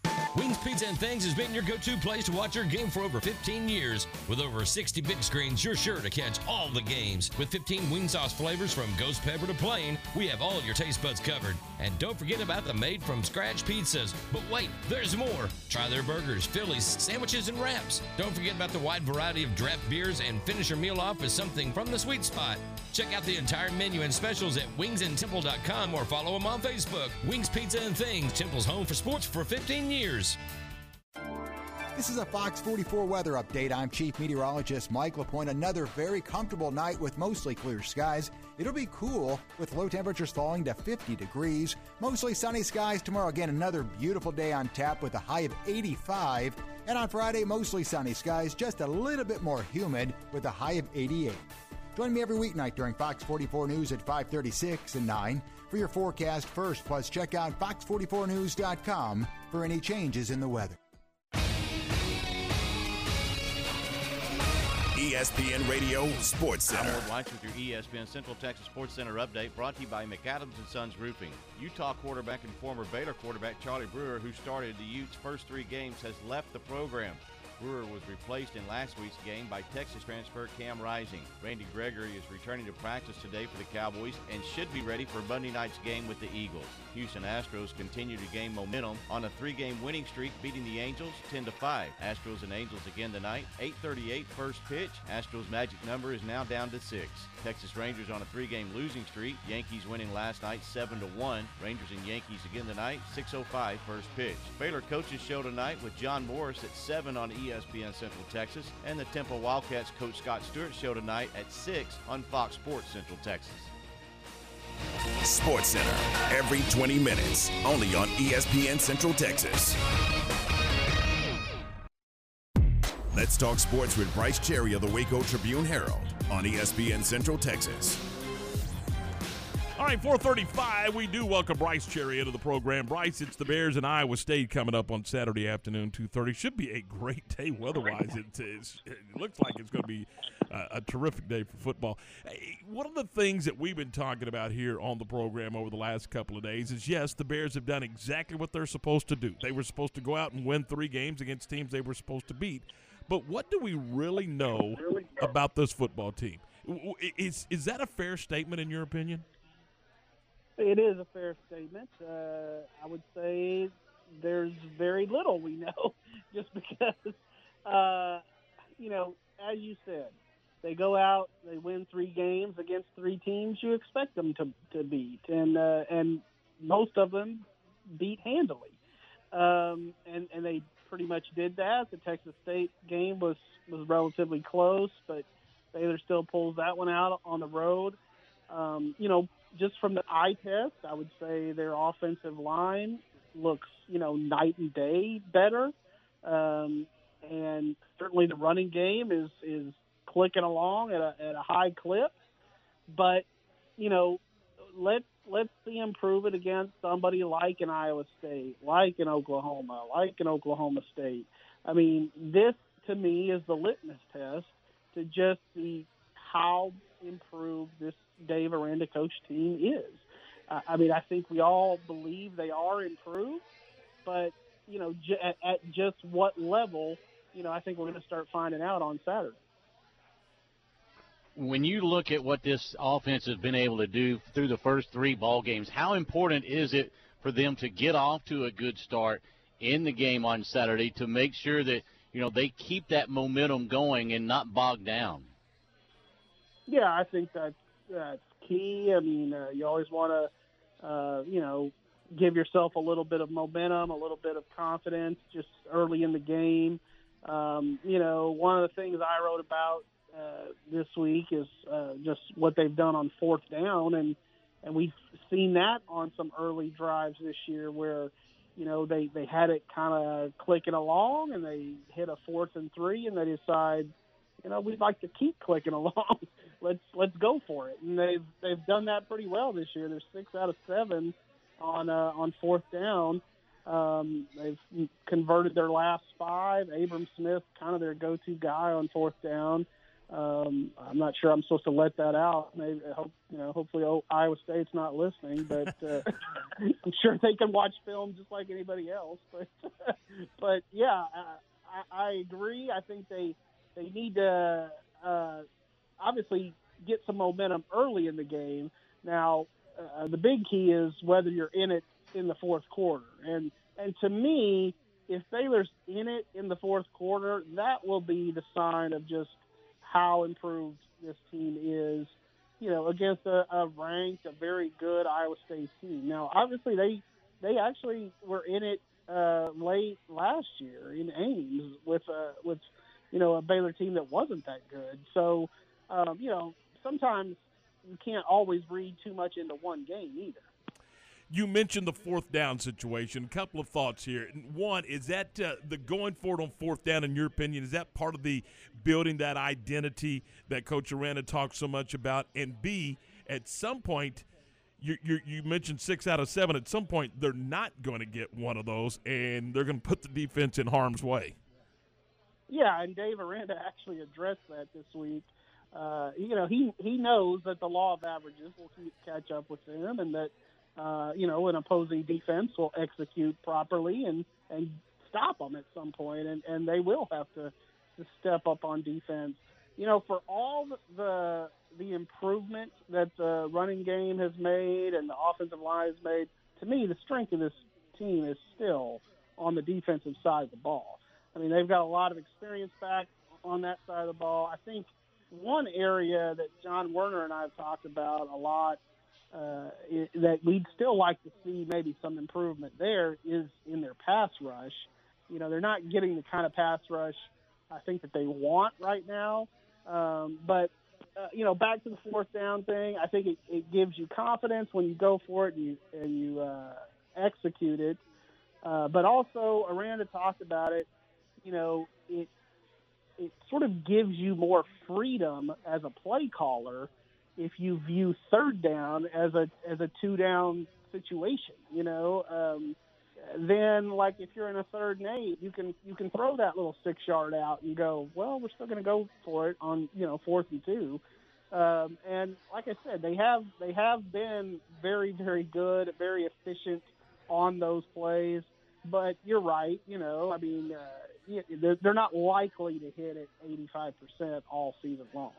Wings Pizza and Things has been your go-to place to watch your game for over 15 years. With over 60 big screens, you're sure to catch all the games. With 15 wing sauce flavors from ghost pepper to plain, we have all your taste buds covered. And don't forget about the made from scratch pizzas. But wait, there's more. Try their burgers, Phillies, sandwiches, and wraps. Don't forget about the wide variety of draft beers and finish your meal off with something from the sweet spot. Check out the entire menu and specials at wingsandtemple.com or follow them on Facebook. Wings Pizza and Things, Temple's home for sports for 15 years. This is a Fox 44 weather update. I'm Chief Meteorologist Mike LaPointe. Another very comfortable night with mostly clear skies. It'll be cool with low temperatures falling to 50 degrees. Mostly sunny skies tomorrow. Again, another beautiful day on tap with a high of 85. And on Friday, mostly sunny skies, just a little bit more humid with a high of 88. Join me every weeknight during Fox 44 News at 536 and 9 for your forecast first. Plus, check out fox44news.com for any changes in the weather. ESPN Radio Sports I'm Center. Ward with your ESPN Central Texas Sports Center update brought to you by McAdams and Sons Roofing. Utah quarterback and former Baylor quarterback Charlie Brewer, who started the Utes' first three games, has left the program. Brewer was replaced in last week's game by Texas transfer Cam Rising. Randy Gregory is returning to practice today for the Cowboys and should be ready for Monday night's game with the Eagles. Houston Astros continue to gain momentum on a three-game winning streak, beating the Angels 10 to 5. Astros and Angels again tonight. 8:38 first pitch. Astros magic number is now down to six. Texas Rangers on a three-game losing streak. Yankees winning last night 7 to 1. Rangers and Yankees again tonight. 6:05 first pitch. Baylor coaches show tonight with John Morris at 7 on ESPN Central Texas, and the Temple Wildcats coach Scott Stewart show tonight at 6 on Fox Sports Central Texas. Sports Center every 20 minutes, only on ESPN Central Texas. Let's talk sports with Bryce Cherry of the Waco Tribune Herald on ESPN Central Texas. All right, 435, we do welcome Bryce Cherry into the program. Bryce, it's the Bears and Iowa State coming up on Saturday afternoon, 2.30. Should be a great day weather-wise. It, it looks like it's going to be uh, a terrific day for football. Hey, one of the things that we've been talking about here on the program over the last couple of days is, yes, the Bears have done exactly what they're supposed to do. They were supposed to go out and win three games against teams they were supposed to beat. But what do we really know about this football team? Is, is that a fair statement in your opinion? It is a fair statement. Uh, I would say there's very little we [LAUGHS] know, [LAUGHS] just because, uh, you know, as you said, they go out, they win three games against three teams you expect them to, to beat, and uh, and most of them beat handily, um, and and they pretty much did that. The Texas State game was was relatively close, but Baylor still pulls that one out on the road. Um, you know, just from the eye test, I would say their offensive line looks, you know, night and day better. Um, and certainly the running game is is clicking along at a, at a high clip. But you know, let let's see him prove it against somebody like an Iowa State, like an Oklahoma, like an Oklahoma State. I mean, this to me is the litmus test to just see how improved this Dave Aranda coach team is. Uh, I mean, I think we all believe they are improved, but you know, j- at, at just what level, you know, I think we're going to start finding out on Saturday. When you look at what this offense has been able to do through the first three ball games, how important is it for them to get off to a good start in the game on Saturday to make sure that you know they keep that momentum going and not bog down? Yeah, I think that's that's key. I mean, uh, you always want to, uh, you know, give yourself a little bit of momentum, a little bit of confidence, just early in the game. Um, you know, one of the things I wrote about uh, this week is uh, just what they've done on fourth down, and and we've seen that on some early drives this year where, you know, they they had it kind of clicking along, and they hit a fourth and three, and they decide, you know, we'd like to keep clicking [LAUGHS] along. let's let's go for it, and they've they've done that pretty well this year. They're six out of seven on uh, on fourth down. Um, they've converted their last five. Abram Smith, kind of their go-to guy on fourth down. Um, I'm not sure I'm supposed to let that out. Maybe hope you know. Hopefully, Iowa State's not listening, but uh, [LAUGHS] I'm sure they can watch film just like anybody else. But [LAUGHS] but yeah, I, I I agree. I think they they need to uh, obviously get some momentum early in the game. Now, uh, the big key is whether you're in it in the fourth quarter, and and to me, if Baylor's in it in the fourth quarter, that will be the sign of just how improved this team is, you know, against a, a ranked, a very good Iowa State team. Now, obviously, they they actually were in it uh, late last year in Ames with a with you know a Baylor team that wasn't that good. So, um, you know, sometimes you can't always read too much into one game either. You mentioned the fourth down situation. A couple of thoughts here. One is that uh, the going forward on fourth down, in your opinion, is that part of the building that identity that Coach Aranda talks so much about? And B, at some point, you, you, you mentioned six out of seven. At some point, they're not going to get one of those, and they're going to put the defense in harm's way. Yeah, and Dave Aranda actually addressed that this week. Uh, you know, he he knows that the law of averages will catch up with them, and that uh, you know an opposing defense will execute properly and and stop them at some point, and and they will have to to step up on defense. You know, for all the the improvement that the running game has made and the offensive line has made, to me, the strength of this team is still on the defensive side of the ball. I mean, they've got a lot of experience back on that side of the ball. I think one area that John Werner and I have talked about a lot uh, that we'd still like to see maybe some improvement there is in their pass rush. You know, they're not getting the kind of pass rush I think that they want right now. Um, but uh, you know, back to the fourth down thing, I think it, it gives you confidence when you go for it and you and you uh, execute it. Uh, but also, Aranda talked about it. You know, it it sort of gives you more freedom as a play caller if you view third down as a as a two down situation. You know, um, then like if you're in a third and eight, you can you can throw that little six yard out and go, well, we're still going to go for it on you know fourth and two. Um, and like I said, they have they have been very very good, very efficient on those plays. But you're right, you know, I mean, uh, they're, not likely to hit it 85% all season long.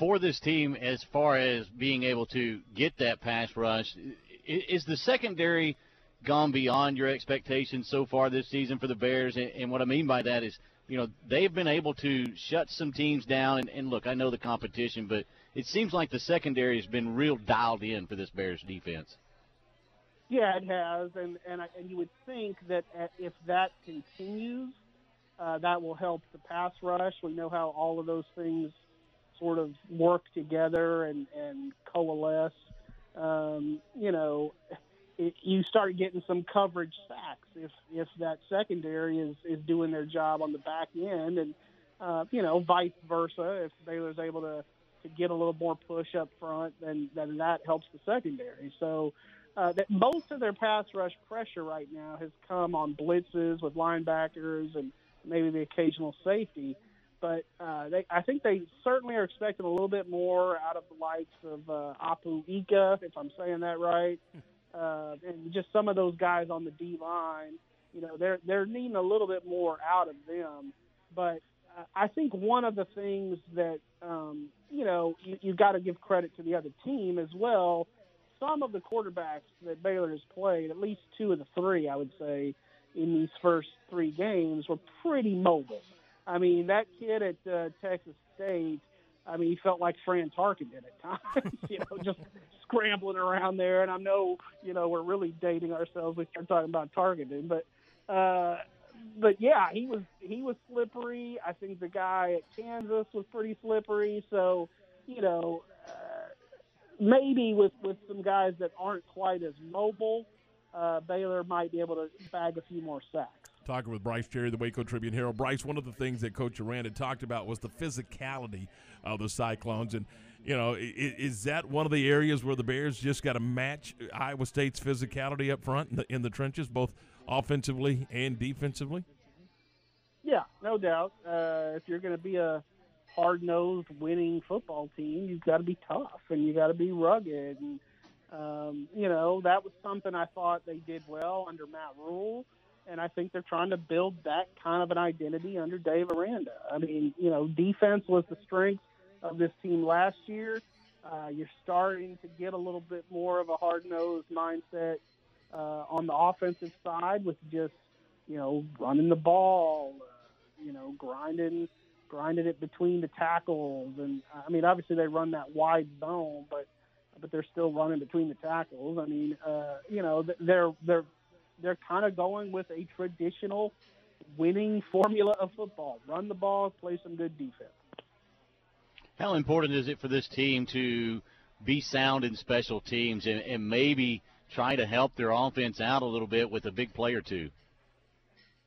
For this team, as far as being able to get that pass rush, is the secondary gone beyond your expectations so far this season for the Bears? And, what I mean by that is, you know, they've been able to shut some teams down. And, and look, I know the competition, but it seems like the secondary has been real dialed in for this Bears defense. Yeah, it has, and and I, and you would think that uh, if that continues, uh, that will help the pass rush. We know how all of those things sort of work together and and coalesce. Um, you know, it, you start getting some coverage sacks if if that secondary is is doing their job on the back end, and uh, you know, vice versa. If Baylor's able to to get a little more push up front, then then that helps the secondary. So uh, that most of their pass rush pressure right now has come on blitzes with linebackers and maybe the occasional safety. But uh, they, I think they certainly are expecting a little bit more out of the likes of uh, Apu Ika, if I'm saying that right, [LAUGHS] uh, and just some of those guys on the D line. You know, they're they're needing a little bit more out of them. But uh, I think one of the things that um, you know you, you got to give credit to the other team as well. Some of the quarterbacks that Baylor has played, at least two of the three, I would say, in these first three games, were pretty mobile. I mean, that kid at uh, Texas State, I mean, he felt like Fran Tarkenton at times, [LAUGHS] you know, just scrambling around there. And I know, you know, we're really dating ourselves. We start talking about Tarkenton, but, uh, but yeah, he was he was slippery. I think the guy at Kansas was pretty slippery. So, you know, uh, maybe with with some guys that aren't quite as mobile, uh, Baylor might be able to bag a few more sacks. Talking with Bryce Cherry, the Waco Tribune Herald. Bryce, one of the things that Coach Aranda had talked about was the physicality of the Cyclones. And, you know, i- i- is that one of the areas where the Bears just got to match Iowa State's physicality up front in the, in the trenches, both offensively and defensively? Yeah, no doubt. Uh, if you're going to be a hard-nosed, winning football team, you've got to be tough and you got to be rugged. And um, you know that was something I thought they did well under Matt Rhule, and I think they're trying to build that kind of an identity under Dave Aranda. I mean, you know, defense was the strength of this team last year. Uh, you're starting to get a little bit more of a hard-nosed mindset uh, on the offensive side with just you know running the ball, uh, you know grinding grinding it between the tackles, and I mean obviously they run that wide zone, but but they're still running between the tackles. I mean uh, you know they're they're they're kind of going with a traditional winning formula of football: run the ball, play some good defense. How important is it for this team to be sound in special teams and, and maybe try to help their offense out a little bit with a big play or two?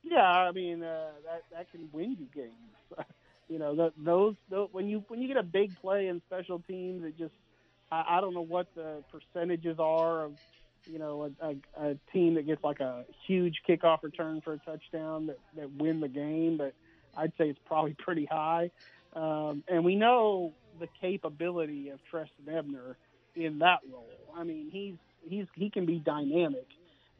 Yeah, I mean uh, that that can win you games. [LAUGHS] you know, th those, those when you when you get a big play in special teams, it just I, I don't know what the percentages are of you know a, a, a team that gets like a huge kickoff return for a touchdown that that win the game, but I'd say it's probably pretty high. Um, and we know the capability of Trestan Ebner in that role. I mean, he's he's he can be dynamic,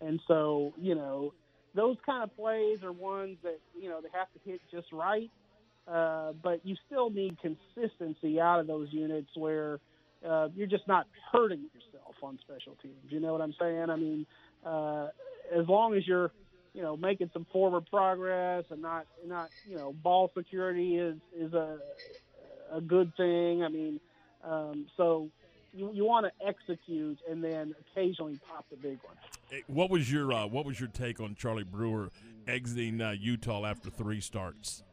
and so you know those kind of plays are ones that you know they have to hit just right. Uh, but you still need consistency out of those units where uh, you're just not hurting yourself on special teams. You know what I'm saying? I mean, uh, as long as you're you know making some forward progress and not not you know ball security is is a a good thing. I mean, um, so you you want to execute and then occasionally pop the big one. What was your uh, What was your take on Charlie Brewer exiting uh, Utah after three starts?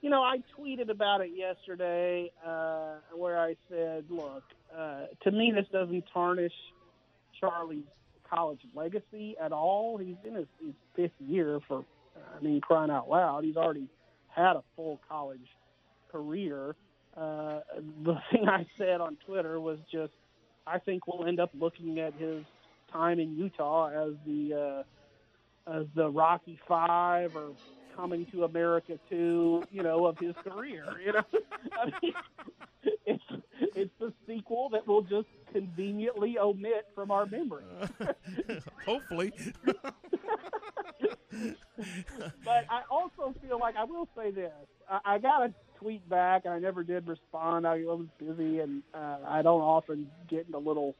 You know, I tweeted about it yesterday uh, where I said, look, uh, to me, this doesn't tarnish Charlie's college legacy at all. He's in his, his fifth year for, I mean, crying out loud. He's already had a full college career. Uh, the [LAUGHS] thing I said on Twitter was just, I think we'll end up looking at his time in Utah as the uh, as the Rocky Five or Coming to America Two, you know, of his career. You know, [LAUGHS] I mean, it's it's the sequel that we'll just conveniently omit from our memory. [LAUGHS] Hopefully. [LAUGHS] but I also feel like I will say this: I, I got a tweet back, and I never did respond. I was busy, and uh, I don't often get into little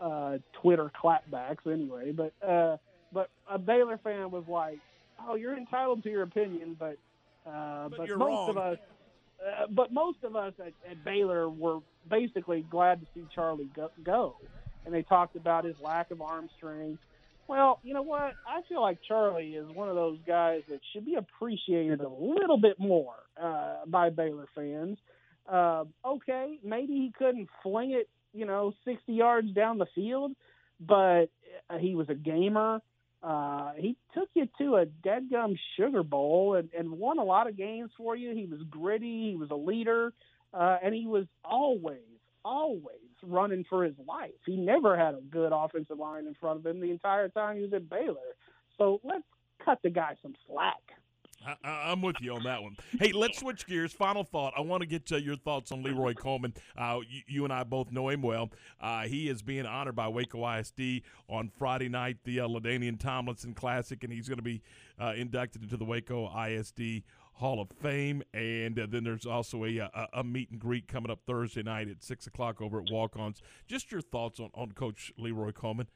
uh, Twitter clapbacks anyway. But uh, but a Baylor fan was like, "Oh, you're entitled to your opinion, but uh, But but, most of us." Uh, but most of us at, at Baylor were basically glad to see Charlie go, go. and they talked about his lack of arm strength. Well, you know what? I feel like Charlie is one of those guys that should be appreciated a little bit more uh, by Baylor fans. Uh, okay, maybe he couldn't fling it, you know, 60 yards down the field, but uh, he was a gamer. Uh, he took you to a dead gum Sugar Bowl and, and won a lot of games for you. He was gritty. He was a leader, uh, and he was always, always running for his life. He never had a good offensive line in front of him the entire time he was at Baylor. So let's cut the guy some slack. I, I'm with you on that one. Hey, let's switch gears. Final thought. I want to get to your thoughts on Leroy Coleman. Uh, you, you and I both know him well. Uh, he is being honored by Waco ISD on Friday night, the uh, LaDainian Tomlinson Classic, and he's going to be uh, inducted into the Waco ISD Hall of Fame. And uh, then there's also a, a, a meet and greet coming up Thursday night at 6 o'clock over at Walk Ons. Just your thoughts on, on Coach Leroy Coleman.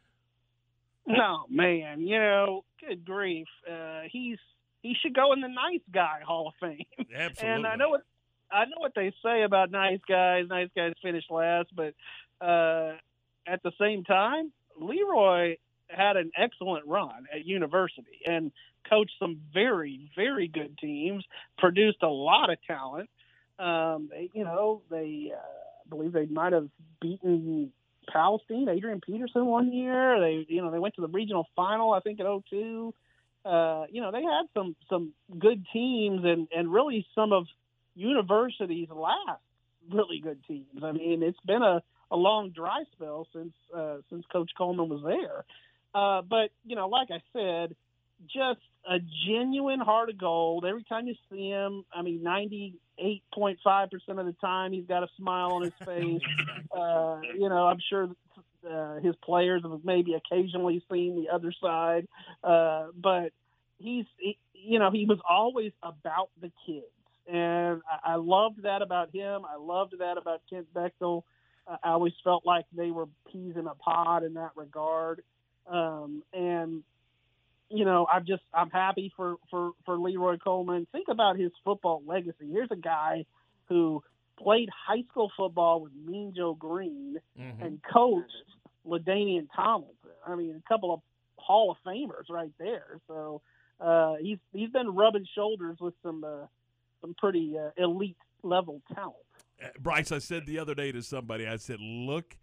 No, man, you know, good grief. Uh, he's he should go in the nice guy Hall of Fame. [LAUGHS] Absolutely. And I know what I know what they say about nice guys. Nice guys finish last, but uh, at the same time, Leroy had an excellent run at university and coached some very, very good teams. Produced a lot of talent. Um, they, you know, they uh, believe they might have beaten Palestine, Adrian Peterson one year. They, you know, they went to the regional final, I think, in '02 uh, you know, they had some some good teams and and really some of university's last really good teams. I mean, it's been a a long dry spell since uh, since Coach Coleman was there. Uh, but you know, like I said, just a genuine heart of gold. Every time you see him, I mean, ninety eight point five percent of the time, he's got a smile on his face. [LAUGHS] uh, you know, I'm sure uh, his players have maybe occasionally seen the other side, uh, but he's he, you know he was always about the kids, and I, I loved that about him. I loved that about Kent Bachtel. Uh, I always felt like they were peas in a pod in that regard, um, and you know I'm just I'm happy for for for Leroy Coleman. Think about his football legacy. Here's a guy who played high school football with Mean Joe Green and coached LaDainian Tomlinson. I mean, a couple of Hall of Famers right there. So uh, he's he's been rubbing shoulders with some uh, some pretty uh, elite level talent. Uh, Bryce, I said the other day to somebody, I said, look,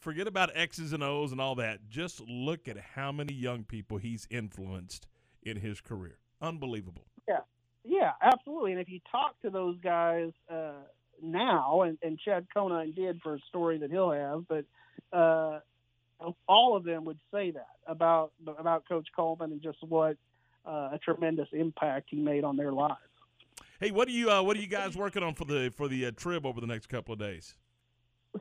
forget about X's and O's and all that. Just look at how many young people he's influenced in his career. Unbelievable. Yeah, absolutely. And if you talk to those guys uh, now, and, and Chad Conine did for a story that he'll have, but uh, all of them would say that about about Coach Coleman and just what uh, a tremendous impact he made on their lives. Hey, what are you uh, what are you guys working on for the for the uh, trip over the next couple of days?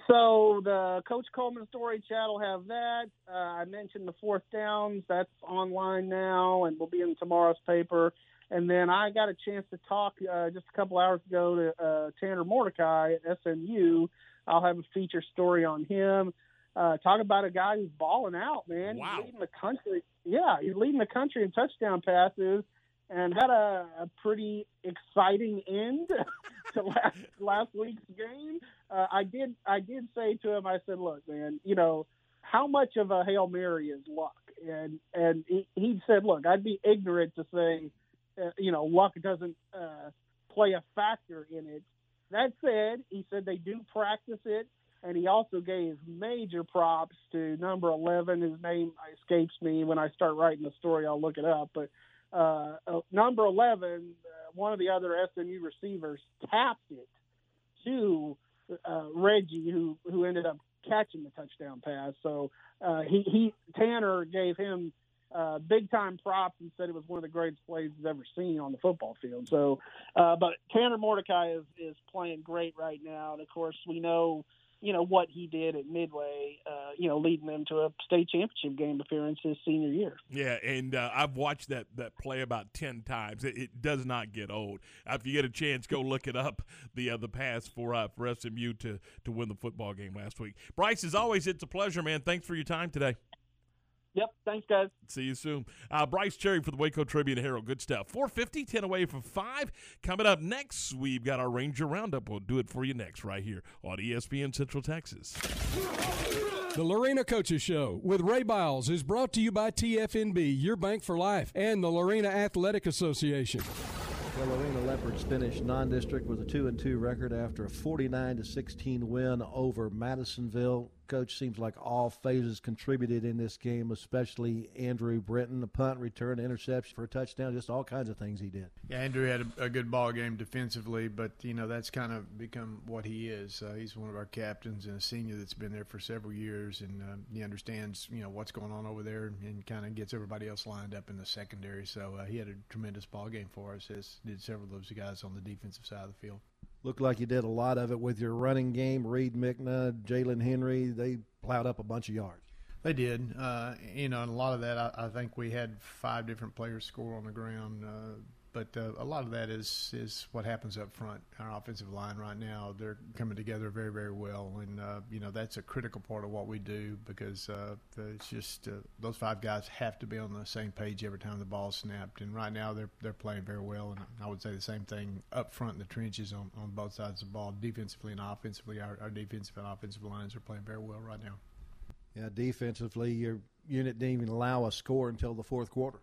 So the Coach Coleman story Chad will have that. Uh, I mentioned the fourth downs. That's online now and will be in tomorrow's paper. And then I got a chance to talk uh, just a couple hours ago to uh, Tanner Mordecai at SMU. I'll have a feature story on him. Uh, talk about a guy who's balling out, man. Wow. He's leading the country. Yeah, he's leading the country in touchdown passes and had a, a pretty exciting end [LAUGHS] to last last week's game. Uh, I did I did say to him, I said, "Look, man, you know how much of a hail mary is luck?" And and he, he said, "Look, I'd be ignorant to say, uh, you know, luck doesn't uh, play a factor in it." That said, he said they do practice it, and he also gave major props to number eleven. His name escapes me when I start writing the story. I'll look it up, but uh, uh, number 11, uh, one of the other SMU receivers tapped it to uh, Reggie, who who ended up catching the touchdown pass. So uh, he he Tanner gave him uh, big time props and said it was one of the greatest plays he's ever seen on the football field. So, uh, but Tanner Mordecai is is playing great right now, and of course we know you know what he did at Midway, uh, you know, leading them to a state championship game appearance his senior year. Yeah, and uh, I've watched that that play about ten times. It, it does not get old. Uh, if you get a chance, go look it up. The uh, the pass for uh, for SMU to to win the football game last week. Bryce, as always, it's a pleasure, man. Thanks for your time today. Yep, thanks, guys. See you soon. Uh, Bryce Cherry for the Waco Tribune Herald. Good stuff. 450, 10 away from 5. Coming up next, we've got our Ranger Roundup. We'll do it for you next right here on ESPN Central Texas. The Lorena Coaches Show with Ray Biles is brought to you by TFNB, your bank for life, and the Lorena Athletic Association. The Lorena Leopards finished non-district with a two and two record after a 49 to 16 win over Madisonville. Coach seems like all phases contributed in this game, especially Andrew Britton, a punt return, interception for a touchdown, just all kinds of things he did. Yeah, Andrew had a, a good ball game defensively, but you know that's kind of become what he is. Uh, he's one of our captains and a senior that's been there for several years, and uh, he understands you know what's going on over there, and kind of gets everybody else lined up in the secondary. So uh, he had a tremendous ball game for us, as did several of those guys on the defensive side of the field. Looked like you did a lot of it with your running game. Reed Mickna, Jalen Henry, they plowed up a bunch of yards. They did, uh, you know, and a lot of that I, I think we had five different players score on the ground. Uh, but uh, a lot of that is is what happens up front. Our offensive line right now, they're coming together very, very well, and uh, you know that's a critical part of what we do because uh, it's just uh, those five guys have to be on the same page every time the ball's snapped. And right now they're they're playing very well, and I would say the same thing up front in the trenches on, on both sides of the ball, defensively and offensively. Our, our defensive and offensive lines are playing very well right now. Yeah, defensively, your unit didn't even allow a score until the fourth quarter.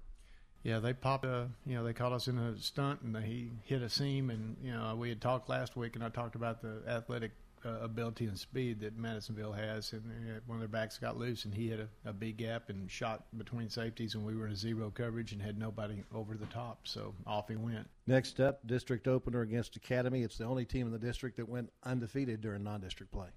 Yeah, they popped a, you know, they caught us in a stunt and they hit a seam. And, you know, we had talked last week and I talked about the athletic uh, ability and speed that Madisonville has. And uh, one of their backs got loose and he hit a, a big gap and shot between safeties and we were in a zero coverage and had nobody over the top. So off he went. Next up, district opener against Academy. It's the only team in the district that went undefeated during non-district play.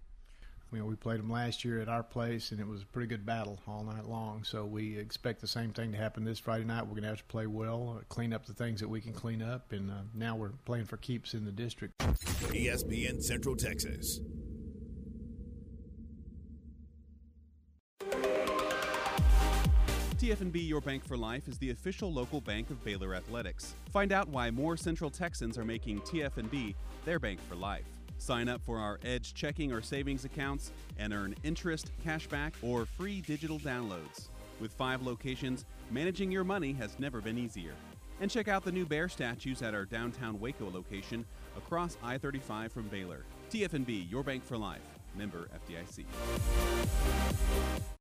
You know, we played them last year at our place, and it was a pretty good battle all night long. So we expect the same thing to happen this Friday night. We're going to have to play well, uh, clean up the things that we can clean up, and uh, now we're playing for keeps in the district. ESPN Central Texas. TFNB Your Bank for Life is the official local bank of Baylor Athletics. Find out why more Central Texans are making TFNB their bank for life. Sign up for our Edge checking or savings accounts and earn interest, cashback, or free digital downloads. With five locations, managing your money has never been easier. And check out the new bear statues at our downtown Waco location across I 35 from Baylor. TFNB, your bank for life. Member FDIC.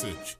cacete.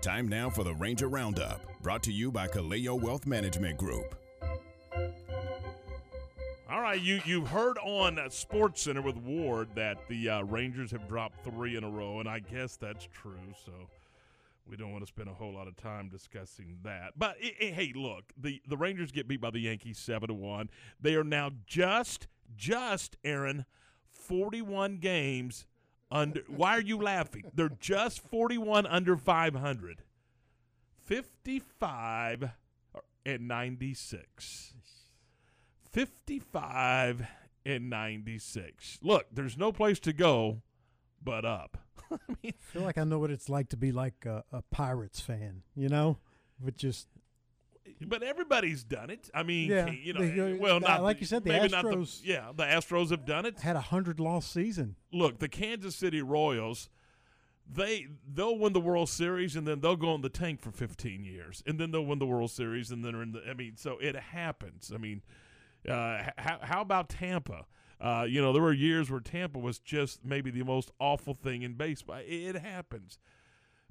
Time now for the Ranger Roundup, brought to you by Kaleo Wealth Management Group. All right, you you've heard on Sports Center with Ward that the uh, Rangers have dropped three in a row, and I guess that's true. So we don't want to spend a whole lot of time discussing that. But i i- hey, look, the the Rangers get beat by the Yankees seven to one. They are now just just Aaron, forty one games under. Why are you laughing? They're just forty one under five hundred. 55 and 96. 55 and 96. Look, there's no place to go but up. [LAUGHS] I feel like I know what it's like to be like a, a Pirates fan, you know, with just But everybody's done it. I mean, Yeah, you know, the- well, not like you said, the maybe not Astros- yeah, the Astros have done it. had a hundred loss season. Look, the Kansas City Royals, they they'll win the World Series and then they'll go in the tank for 15 years and then they'll win the World Series and then are in the I mean so it happens. I mean, uh, how how about Tampa? Uh, you know, there were years where Tampa was just maybe the most awful thing in baseball. It, it happens.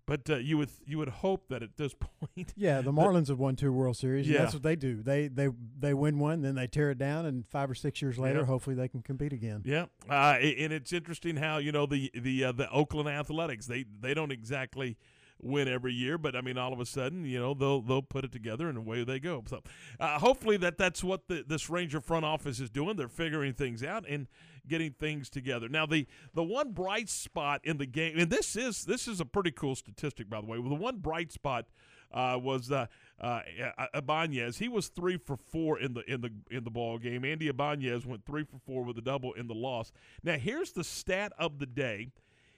But uh, you would you would hope that at this [LAUGHS] point, yeah, the Marlins have won two World Series. Yeah, that's what they do. They they they win one, then they tear it down, and five or six years later, Yeah. hopefully they can compete again. Yeah, uh, and it's interesting how you know the the uh, the Oakland Athletics they they don't exactly win every year, but I mean all of a sudden you know they'll they'll put it together and away they go. So uh, hopefully that that's what the, this Ranger front office is doing. They're figuring things out and getting things together. Now the the one bright spot in the game, and this is this is a pretty cool statistic by the way. The one bright spot uh, was uh, uh, Ibanez. He was three for four in the in the in the ball game. Andy Ibanez went three for four with a double in the loss. Now here's the stat of the day: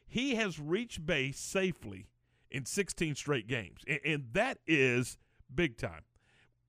he has reached base safely in 16 straight games, and, and that is big time.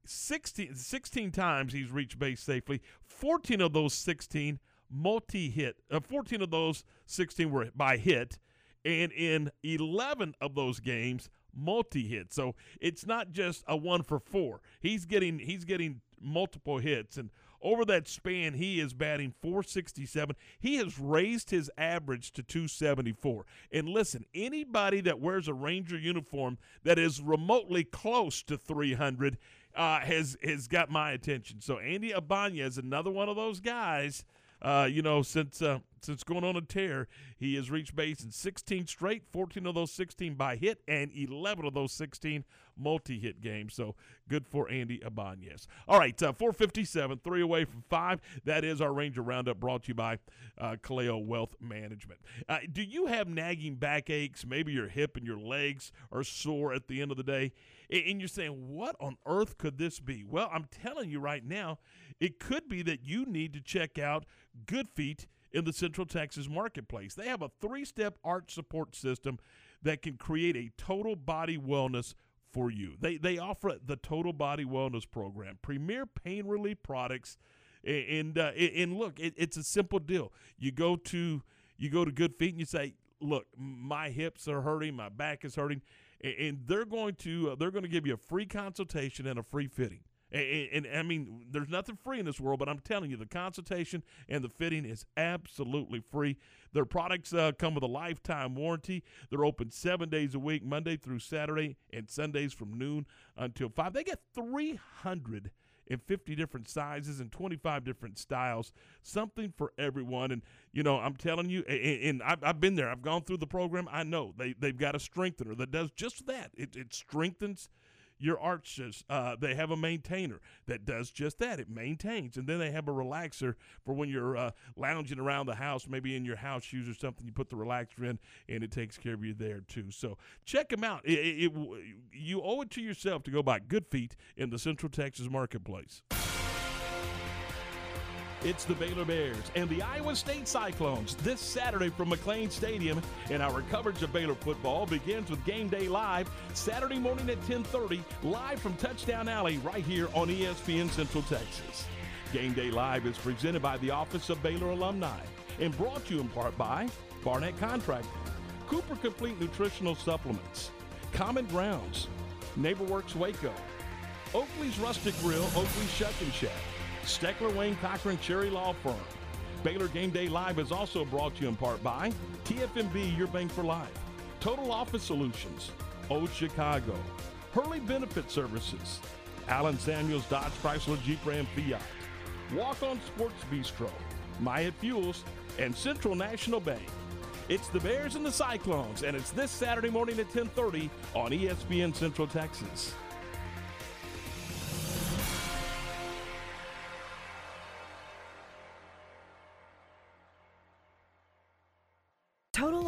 16, 16 times he's reached base safely. 14 of those 16 multi-hit. Uh, 14 of those 16 were by hit, and in 11 of those games multi-hit. So it's not just a one for four. He's getting he's getting multiple hits and over that span he is batting 467 he has raised his average to 274 and listen anybody that wears a ranger uniform that is remotely close to 300 uh, has has got my attention so andy Ibanez, another one of those guys uh, you know, since uh, since going on a tear, he has reached base in 16 straight, 14 of those 16 by hit, and 11 of those 16 multi-hit games. So good for Andy Ibanez. All right, uh, 457, three away from five. That is our Ranger Roundup brought to you by uh, Kaleo Wealth Management. Uh, do you have nagging backaches? Maybe your hip and your legs are sore at the end of the day, and you're saying, "What on earth could this be?" Well, I'm telling you right now, it could be that you need to check out Good Feet in the Central Texas marketplace. They have a three step arch support system that can create a total body wellness for you. They, they offer the Total Body Wellness Program, premier pain relief products. And, uh, and look, it, it's a simple deal. You go to you go to Good Feet and you say, "Look, my hips are hurting, my back is hurting," And they're going to uh, they're going to give you a free consultation and a free fitting. And, and, and I mean, there's nothing free in this world, but I'm telling you, the consultation and the fitting is absolutely free. Their products uh, come with a lifetime warranty. They're open seven days a week, Monday through Saturday, and Sundays from noon until five. They get 350 different sizes and 25 different styles, something for everyone. And you know, I'm telling you, and I've, I've been there. I've gone through the program. I know they they've got a strengthener that does just that. It, it strengthens your arches. Uh, they have a maintainer that does just that. It maintains, and then they have a relaxer for when you're uh, lounging around the house, maybe in your house shoes or something. You put the relaxer in, and it takes care of you there too. So check them out. It, it, it- you owe it to yourself to go buy Good Feet in the Central Texas marketplace. It's the Baylor Bears and the Iowa State Cyclones this Saturday from McLane Stadium, and our coverage of Baylor football begins with Game Day Live Saturday morning at 10:30, live from Touchdown Alley right here on ESPN Central Texas. Game Day Live is presented by the Office of Baylor Alumni and brought to you in part by Barnett Contracting, Cooper Complete Nutritional Supplements, Common Grounds, NeighborWorks Waco, Oakley's Rustic Grill, Oakley Shuck and Shack, Steckler Wayne Cochran Cherry Law Firm. Baylor Game Day Live is also brought to you in part by TFNB Your Bank for Life, Total Office Solutions, Old Chicago, Hurley Benefit Services, Allen Samuels Dodge Chrysler Jeep Ram Fiat, Walk On Sports Bistro, Myatt Fuels, and Central National Bank. It's the Bears and the Cyclones, and it's this Saturday morning at 10:30 on ESPN Central Texas.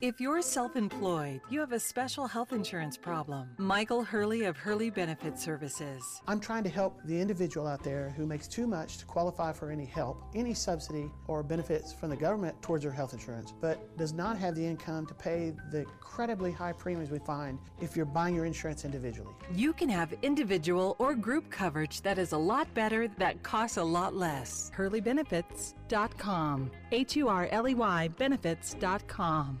If you're self employed, you have a special health insurance problem. Michael Hurley of Hurley Benefit Services. I'm trying to help the individual out there who makes too much to qualify for any help, any subsidy, or benefits from the government towards their health insurance, but does not have the income to pay the incredibly high premiums we find if you're buying your insurance individually. You can have individual or group coverage that is a lot better, that costs a lot less. HurleyBenefits.com. H U R L E Y benefits.com.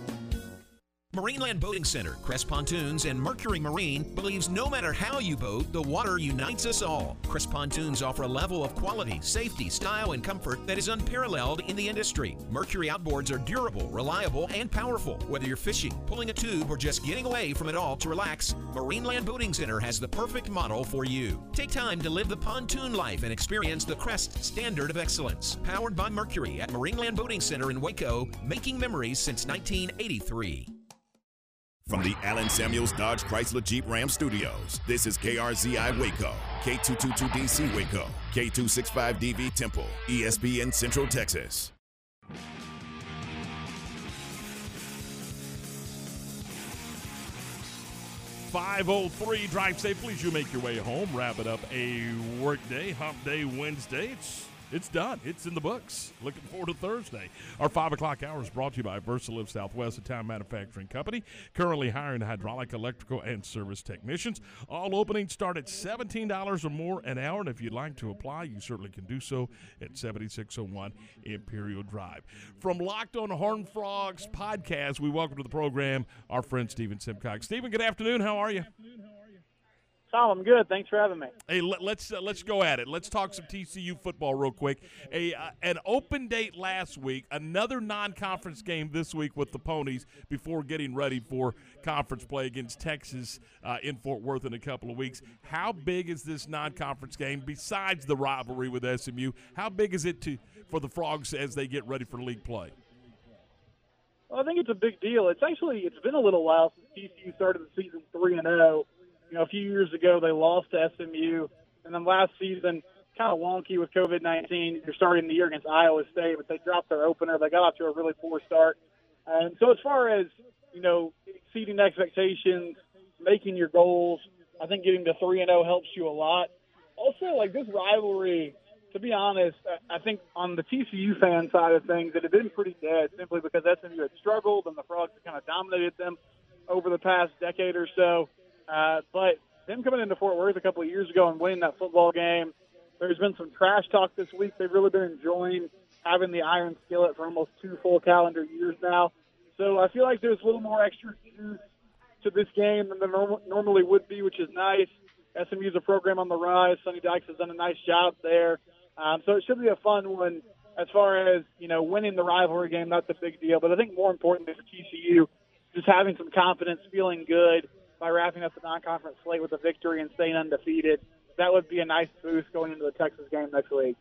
Marineland Boating Center, Crest Pontoons, and Mercury Marine believes no matter how you boat, the water unites us all. Crest Pontoons offer a level of quality, safety, style, and comfort that is unparalleled in the industry. Mercury outboards are durable, reliable, and powerful. Whether you're fishing, pulling a tube, or just getting away from it all to relax, Marineland Boating Center has the perfect model for you. Take time to live the pontoon life and experience the Crest standard of excellence. Powered by Mercury at Marineland Boating Center in Waco, making memories since 1983. From the Allen Samuels Dodge Chrysler Jeep Ram Studios, this is KRZI Waco, K222DC Waco, K265DV Temple, ESPN Central Texas. Five oh three. Drive safely as you make your way home. Wrap it up a work day, hump day Wednesday. It's it's done. It's in the books. Looking forward to Thursday. Our 5 o'clock hour is brought to you by VersaLift Southwest, a town manufacturing company, currently hiring hydraulic, electrical, and service technicians. All openings start at $17 or more an hour, and if you'd like to apply, you certainly can do so at 7601 Imperial Drive. From Locked on Horned Frogs podcast, we welcome to the program our friend Stephen Simcox. Stephen, good afternoon. How are you? Tom, I'm good. Thanks for having me. Hey, let, us uh, let's go at it. Let's talk some TCU football real quick. A uh, an open date last week, another non-conference game this week with the Ponies before getting ready for conference play against Texas uh, in Fort Worth in a couple of weeks. How big is this non-conference game besides the rivalry with SMU? How big is it to for the Frogs as they get ready for league play? Well, I think it's a big deal. It's actually it's been a little while since TCU started the season three and zero. You know, a few years ago they lost to SMU, and then last season kind of wonky with COVID 19. You're starting the year against Iowa State, but they dropped their opener. They got off to a really poor start. And so, as far as you know, exceeding expectations, making your goals, I think getting to three and zero helps you a lot. Also, like this rivalry, to be honest, I think on the TCU fan side of things, it had been pretty dead simply because SMU had struggled and the Frogs had kind of dominated them over the past decade or so. Uh, but them coming into Fort Worth a couple of years ago and winning that football game, there's been some trash talk this week. They've really been enjoying having the iron skillet for almost two full calendar years now. So I feel like there's a little more extra juice to this game than there norm- normally would be, which is nice. SMU's a program on the rise. Sonny Dykes has done a nice job there. Um, so it should be a fun one as far as, you know, winning the rivalry game. That's a big deal. But I think more importantly for TCU, just having some confidence, feeling good, by wrapping up the non-conference slate with a victory and staying undefeated. That would be a nice boost going into the Texas game next week.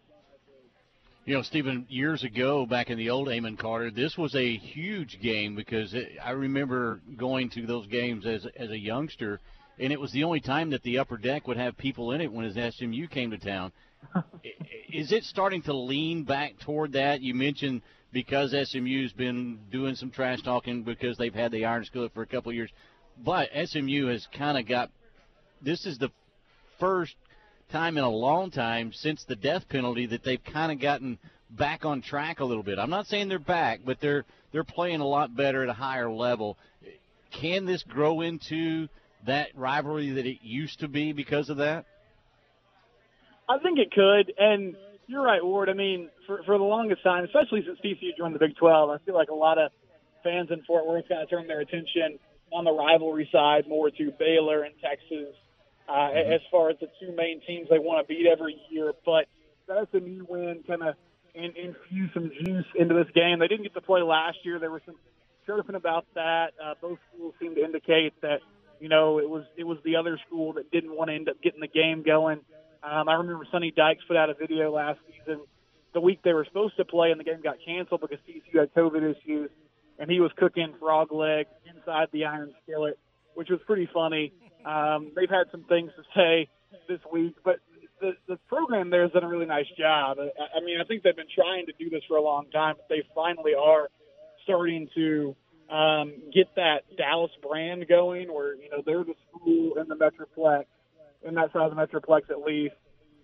You know, Stephen, years ago, back in the old Amon Carter, this was a huge game because it, I remember going to those games as as a youngster, and it was the only time that the upper deck would have people in it when his SMU came to town. [LAUGHS] Is it starting to lean back toward that? You mentioned because SMU's been doing some trash talking because they've had the Iron Skillet for a couple of years, but SMU has kind of got. This is the first time in a long time since the death penalty that they've kind of gotten back on track a little bit. I'm not saying they're back, but they're they're playing a lot better at a higher level. Can this grow into that rivalry that it used to be because of that? I think it could, and you're right, Ward. I mean, for for the longest time, especially since TCU joined the Big 12, I feel like a lot of fans in Fort Worth kind of turned their attention on the rivalry side more to Baylor and Texas uh, mm-hmm. as far as the two main teams they want to beat every year. But that's a new win kind of in, infuse some juice into this game. They didn't get to play last year. There was some chirping about that. Uh, both schools seemed to indicate that you know it was it was the other school that didn't want to end up getting the game going. Um, I remember Sonny Dykes put out a video last season, the week they were supposed to play, and the game got canceled because TCU had COVID issues, and he was cooking frog legs inside the iron skillet, which was pretty funny. Um, they've had some things to say this week, but the, the program there has done a really nice job. I, I mean, I think they've been trying to do this for a long time, but they finally are starting to um, get that Dallas brand going, where you know they're the school in the Metroplex, in that side of the Metroplex at least,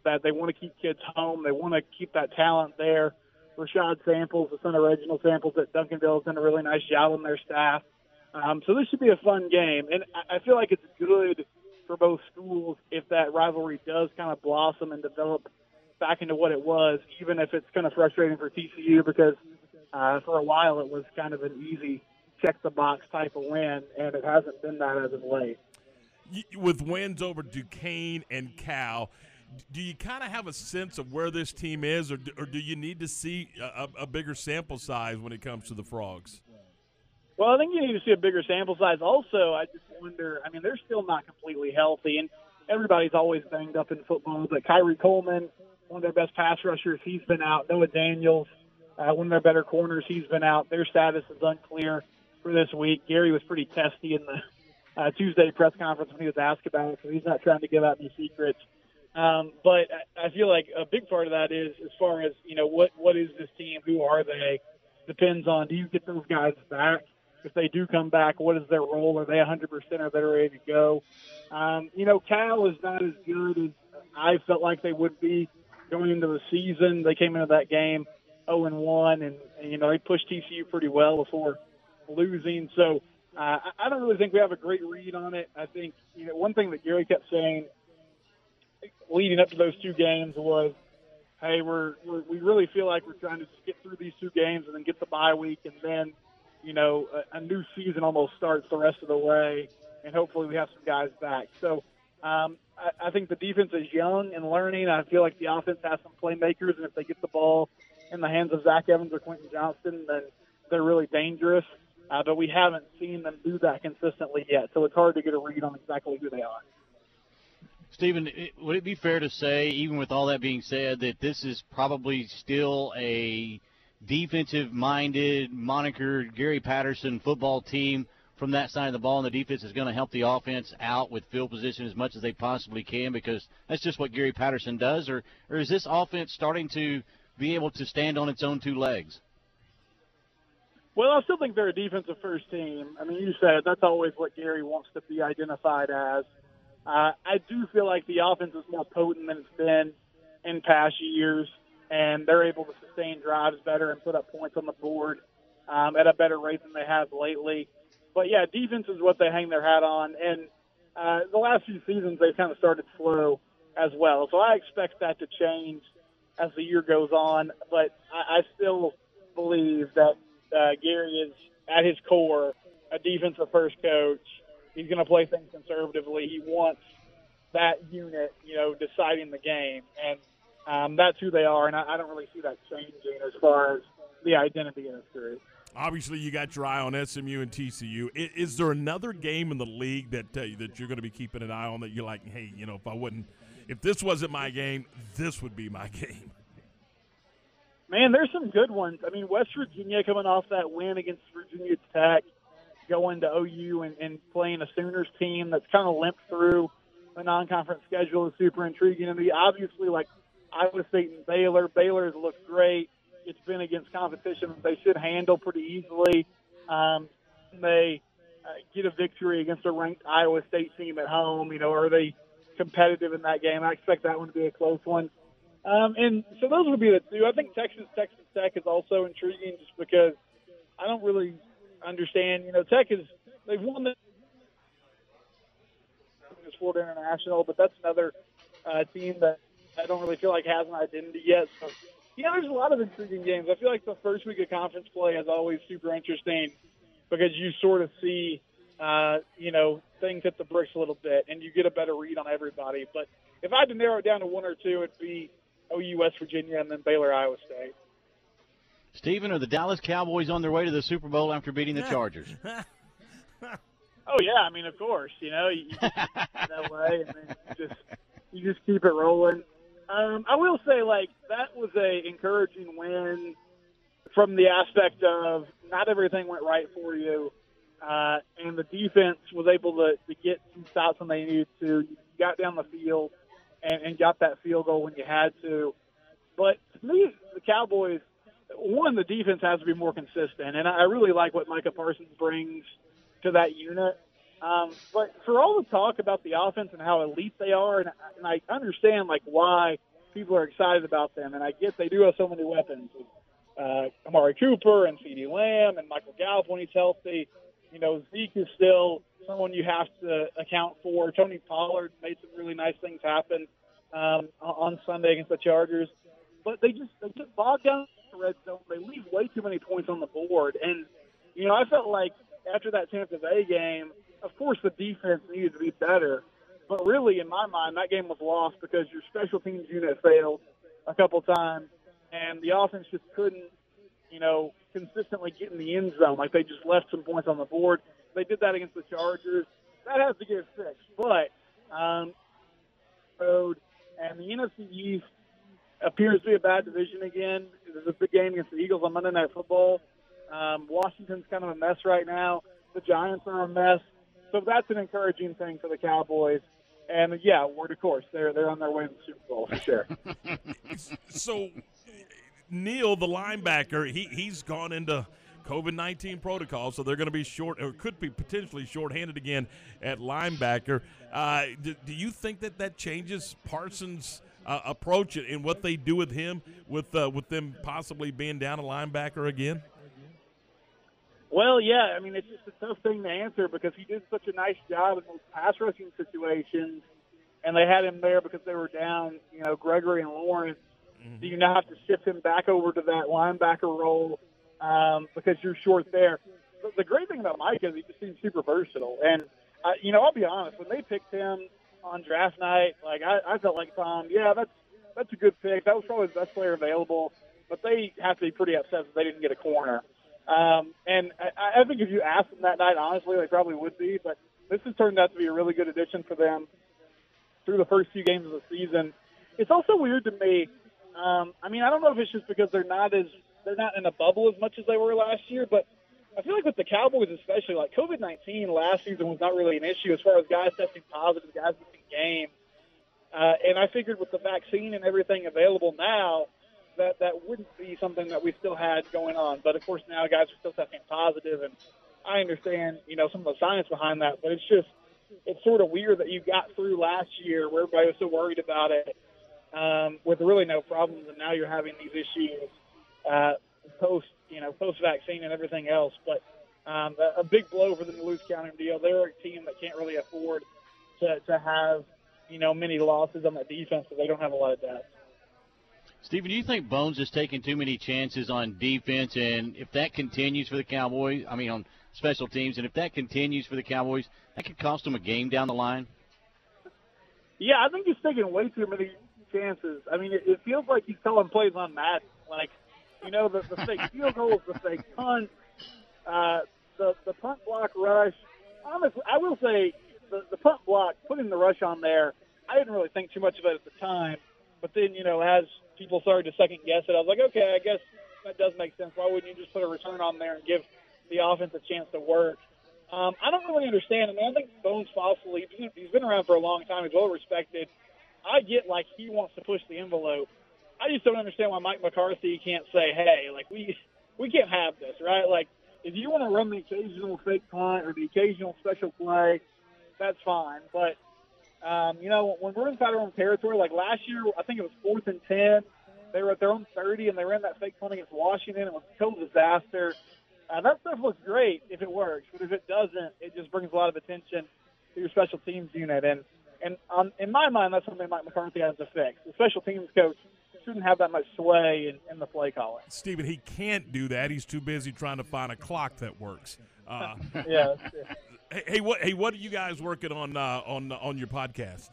that they want to keep kids home. They want to keep that talent there. Rashad Samples, the son of Reginald Samples at Duncanville, has done a really nice job on their staff. Um, so this should be a fun game, and I feel like it's good for both schools if that rivalry does kind of blossom and develop back into what it was, even if it's kind of frustrating for TCU because uh, for a while it was kind of an easy check the box type of win, and it hasn't been that as of late. With wins over Duquesne and Cal, do you kind of have a sense of where this team is, or do, or do you need to see a, a bigger sample size when it comes to the Frogs? Well, I think you need to see a bigger sample size. Also, I just wonder. I mean, they're still not completely healthy, and everybody's always banged up in football. But Khari Coleman, one of their best pass rushers, he's been out. Noah Daniels, uh, one of their better corners, he's been out. Their status is unclear for this week. Gary was pretty testy in the uh, Tuesday press conference when he was asked about it, so he's not trying to give out any secrets. Um, but I feel like a big part of that is as far as you know, what what is this team? Who are they? Depends on do you get those guys back if they do come back, what is their role? Are they 100% Are they ready to go? Um, you know, Cal is not as good as I felt like they would be going into the season. They came into that game 0 and 1, and you know they pushed TCU pretty well before losing. So uh, I don't really think we have a great read on it. I think you know one thing that Gary kept saying leading up to those two games was, "Hey, we're, we're we really feel like we're trying to just get through these two games and then get the bye week, and then." you know, a, a new season almost starts the rest of the way, and hopefully we have some guys back. So um, I, I think the defense is young and learning. I feel like the offense has some playmakers, and if they get the ball in the hands of Zach Evans or Quentin Johnston, then they're really dangerous. Uh, but we haven't seen them do that consistently yet, so it's hard to get a read on exactly who they are. Stephen, would it be fair to say, even with all that being said, that this is probably still a defensive minded, monikered Gary Patterson football team from that side of the ball, and the defense is going to help the offense out with field position as much as they possibly can because that's just what Gary Patterson does? Or, or is this offense starting to be able to stand on its own two legs? Well, I still think they're a defensive first team. I mean, you said that's always what Gary wants to be identified as. Uh, I do feel like the offense is more potent than it's been in past years and they're able to sustain drives better and put up points on the board um, at a better rate than they have lately. But yeah, defense is what they hang their hat on, and uh, the last few seasons they've kind of started slow as well. So I expect that to change as the year goes on. But I, I still believe that uh, Gary is at his core a defensive first coach. He's going to play things conservatively. He wants that unit, you know, deciding the game, and um, that's who they are, and I, I don't really see that changing as far as the identity in this group. Obviously, you got your eye on SMU and TCU. Is, is there another game in the league that uh, that you're going to be keeping an eye on that you're like, hey, you know, if I wouldn't, if this wasn't my game, this would be my [LAUGHS] game? Man, there's some good ones. I mean, West Virginia coming off that win against Virginia Tech, going to OU and, and playing a Sooners team that's kind of limped through the non-conference schedule is super intriguing to me. Obviously, like Iowa State and Baylor, Baylor has looked great. It's been against competition they should handle pretty easily. Um, they uh, get a victory against a ranked Iowa State team at home. You know, are they competitive in that game? I expect that one to be a close one. Um, and so those would be the two. I think Texas Texas Tech is also intriguing just because I don't really understand. You know, Tech is they've won the Florida International, but that's another uh, team that I don't really feel like has an identity yet. So, yeah, there's a lot of intriguing games. I feel like the first week of conference play is always super interesting because you sort of see, uh, you know, things hit the bricks a little bit and you get a better read on everybody. But if I had to narrow it down to one or two, it'd be OU West Virginia and then Baylor Iowa State. Stephen, are the Dallas Cowboys on their way to the Super Bowl after beating the Chargers? [LAUGHS] Oh yeah, I mean of course, you know, you, you that way, and then you just you just keep it rolling. Um, I will say, like that was a encouraging win from the aspect of not everything went right for you, uh, and the defense was able to, to get some stops when they needed to. You got down the field and, and got that field goal when you had to. But to me, the Cowboys, one, the defense has to be more consistent, and I really like what Micah Parsons brings to that unit. Um, but for all the talk about the offense and how elite they are, and, and I understand like why people are excited about them, and I get they do have so many weapons. Uh, Amari Cooper and CeeDee Lamb and Michael Gallup when he's healthy. You know, Zeke is still someone you have to account for. Tony Pollard made some really nice things happen um, on Sunday against the Chargers, but they just they get bogged down the red zone. They leave way too many points on the board, and you know I felt like after that Tampa Bay game, of course the defense needed to be better, but really in my mind that game was lost because your special teams unit failed a couple times, and the offense just couldn't, you know, consistently get in the end zone. Like they just left some points on the board. They did that against the Chargers. That has to get fixed. But um, road and the NFC East appears to be a bad division again. There's a big game against the Eagles on Monday Night Football. Um, Washington's kind of a mess right now. The Giants are a mess. So that's an encouraging thing for the Cowboys. And yeah, word of course, they're they're on their way to the Super Bowl for sure. [LAUGHS] so Neal, the linebacker, he he's gone into COVID nineteen protocol, so they're going to be short or could be potentially short-handed again at linebacker. Uh, do, do, you think that that changes Parsons' uh, approach it and what they do with him, with uh, with them possibly being down a linebacker again? Well, yeah, I mean it's just a tough thing to answer because he did such a nice job in those pass rushing situations, and they had him there because they were down, you know, Gregory and Lawrence. Mm-hmm. Do you now have to shift him back over to that linebacker role um, because you're short there? But the great thing about Mike is he just seems super versatile, and uh, you know I'll be honest, when they picked him on draft night, like I, I felt like Tom, yeah, that's that's a good pick. That was probably the best player available, but they have to be pretty upset that they didn't get a corner. Um, and I, I think if you asked them that night, honestly, they probably would be. But this has turned out to be a really good addition for them through the first few games of the season. It's also weird to me. Um, I mean, I don't know if it's just because they're not as they're not in a bubble as much as they were last year, but I feel like with the Cowboys especially, like COVID nineteen last season was not really an issue as far as guys testing positive, guys games. Uh, and I figured with the vaccine and everything available now, that that wouldn't be something that we still had going on. But of course, now guys are still testing positive, and I understand, you know, some of the science behind that. But it's just, it's sort of weird that you got through last year where everybody was so worried about it um, with really no problems, and now you're having these issues uh, post, you know, post vaccine and everything else. But um, a, a big blow for the Duluth County deal. They're a team that can't really afford to, to have, you know, many losses on the defense, but they don't have a lot of depth. Stephen, do you think Bones is taking too many chances on defense? And if that continues for the Cowboys, I mean, on special teams, and if that continues for the Cowboys, that could cost them a game down the line? Yeah, I think he's taking way too many chances. I mean, it, it feels like he's calling plays on Madden. Like, you know, the, the fake field goals, the fake punt, uh, the, the punt block rush. Honestly, I will say the, the punt block, putting the rush on there, I didn't really think too much of it at the time. But then, you know, as – people started to second guess it. I was like, okay, I guess that does make sense. Why wouldn't you just put a return on there and give the offense a chance to work? Um, I don't really understand. I mean, I think Bones Fassel, he's been, around for a long time. He's well respected. I get like he wants to push the envelope. I just don't understand why Mike McCarthy can't say, "Hey, like we we can't have this, right? Like if you want to run the occasional fake punt or the occasional special play, that's fine. But um, you know, when we're inside our own territory, like last year, I think it was fourth and ten. They were at their own 30 and they ran that fake punt against Washington. It was a total disaster. Uh, that stuff looks great if it works, but if it doesn't, it just brings a lot of attention to your special teams unit. And and um, in my mind, that's something Mike McCarthy has to fix. The special teams coach shouldn't have that much sway in, in the play calling. Stephen, he can't do that. He's too busy trying to find a clock that works. Uh, [LAUGHS] yeah. Hey, hey, what? Hey, what are you guys working on uh, on on your podcast?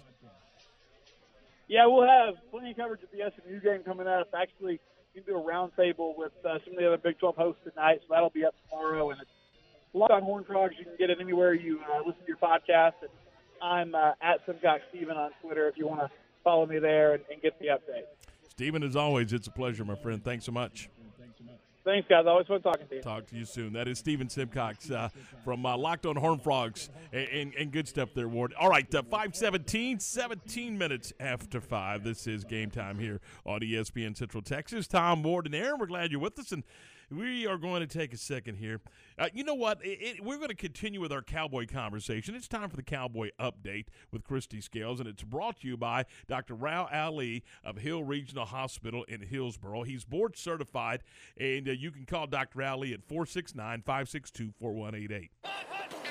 Yeah, we'll have plenty of coverage of the SMU game coming up. Actually, we can do a roundtable with uh, some of the other Big 12 hosts tonight, so that'll be up tomorrow. And it's Locked on Horned Frogs. You can get it anywhere you uh, listen to your podcast. And I'm uh, at Simcox Steven on Twitter if you want to follow me there and, and get the update. Stephen, as always, it's a pleasure, my friend. Thanks so much. Thanks, guys. Always fun talking to you. Talk to you soon. That is Stephen Simcox uh, from uh, Locked on Horned Frogs. And, and, and, good stuff there, Ward. All right, uh, 517, 17 minutes after 5. This is game time here on ESPN Central Texas. Tom Ward and Aaron, we're glad you're with us. And we are going to take a second here. Uh, you know what? It, it, we're going to continue with our Cowboy conversation. It's time for the Cowboy Update with Kristi Scales, and it's brought to you by Dr. Rao Ali of Hill Regional Hospital in Hillsboro. He's board certified, and uh, you can call Dr. Ali at 469 562 4188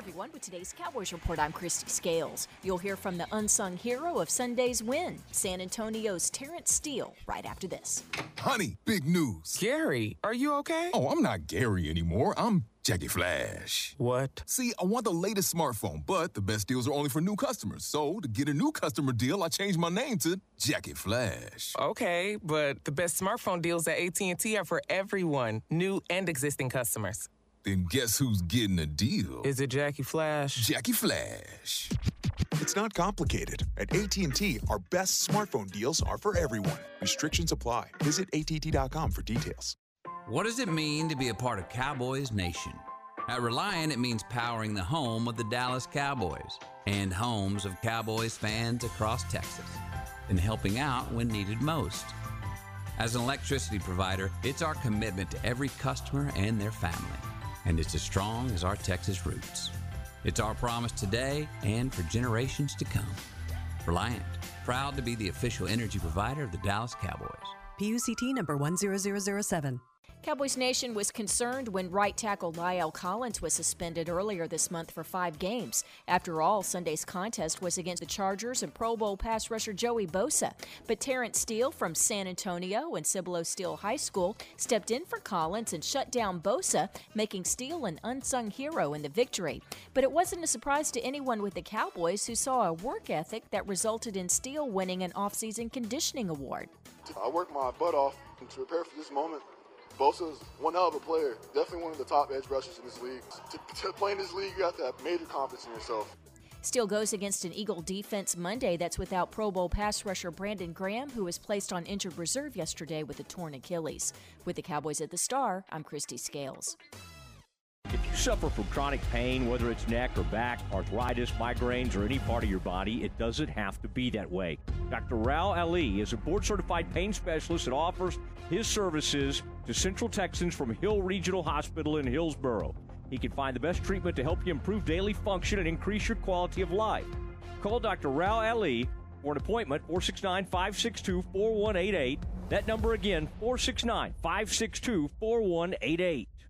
everyone. With today's Cowboys Report, I'm Kristi Scales. You'll hear from the unsung hero of Sunday's win, San Antonio's Terence Steele, right after this. Honey, big news. Gary, are you okay? Oh, I'm not Gary anymore. I'm Jackie Flash. What? See, I want the latest smartphone, but the best deals are only for new customers. So, to get a new customer deal, I changed my name to Jackie Flash. Okay, but the best smartphone deals at AT&T are for everyone, new and existing customers. Then guess who's getting a deal? Is it Jackie Flash? Jackie Flash. It's not complicated. At AT&T, our best smartphone deals are for everyone. Restrictions apply. Visit att.com for details. What does it mean to be a part of Cowboys Nation? At Reliant, it means powering the home of the Dallas Cowboys and homes of Cowboys fans across Texas and helping out when needed most. As an electricity provider, it's our commitment to every customer and their family and it's as strong as our Texas roots. It's our promise today and for generations to come. Reliant, proud to be the official energy provider of the Dallas Cowboys. PUCT number 10007. Cowboys Nation was concerned when right tackle La'el Collins was suspended earlier this month for five games. After all, Sunday's contest was against the Chargers and Pro Bowl pass rusher Joey Bosa. But Terence Steele from San Antonio and Cibolo Steele High School stepped in for Collins and shut down Bosa, making Steele an unsung hero in the victory. But it wasn't a surprise to anyone with the Cowboys who saw a work ethic that resulted in Steele winning an offseason conditioning award. I worked my butt off to prepare for this moment. Bosa's one hell of a player. Definitely one of the top edge rushers in this league. To, to play in this league, you have to have major confidence in yourself. Steele goes against an Eagle defense Monday that's without Pro Bowl pass rusher Brandon Graham, who was placed on injured reserve yesterday with a torn Achilles. With the Cowboys at the Star, I'm Kristi Scales. If you suffer from chronic pain, whether it's neck or back, arthritis, migraines, or any part of your body, it doesn't have to be that way. Dr. Rao Ali is a board certified pain specialist that offers his services to Central Texans from Hill Regional Hospital in Hillsboro. He can find the best treatment to help you improve daily function and increase your quality of life. Call Dr. Rao Ali for an appointment 469 562 4188. That number again 469 562 4188.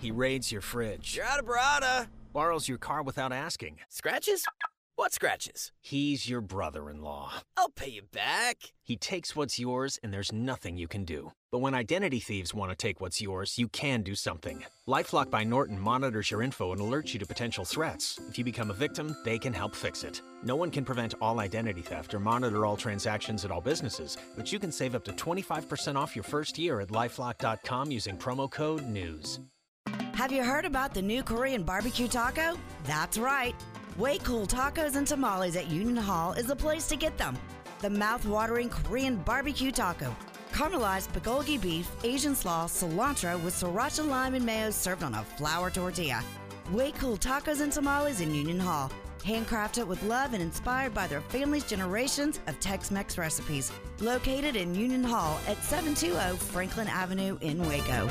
He raids your fridge. You're out of Barada. Borrows your car without asking. Scratches? What scratches? He's your brother in law. I'll pay you back. He takes what's yours, and there's nothing you can do. But when identity thieves want to take what's yours, you can do something. Lifelock by Norton monitors your info and alerts you to potential threats. If you become a victim, they can help fix it. No one can prevent all identity theft or monitor all transactions at all businesses, but you can save up to 25% off your first year at lifelock.com using promo code NEWS. Have you heard about the new Korean barbecue taco? That's right. Way Cool Tacos and Tamales at Union Hall is the place to get them. The mouth-watering Korean barbecue taco. Caramelized bulgogi beef, Asian slaw, cilantro with sriracha lime and mayo served on a flour tortilla. Way Cool Tacos and Tamales in Union Hall. Handcrafted with love and inspired by their family's generations of Tex-Mex recipes. Located in Union Hall at 720 Franklin Avenue in Waco.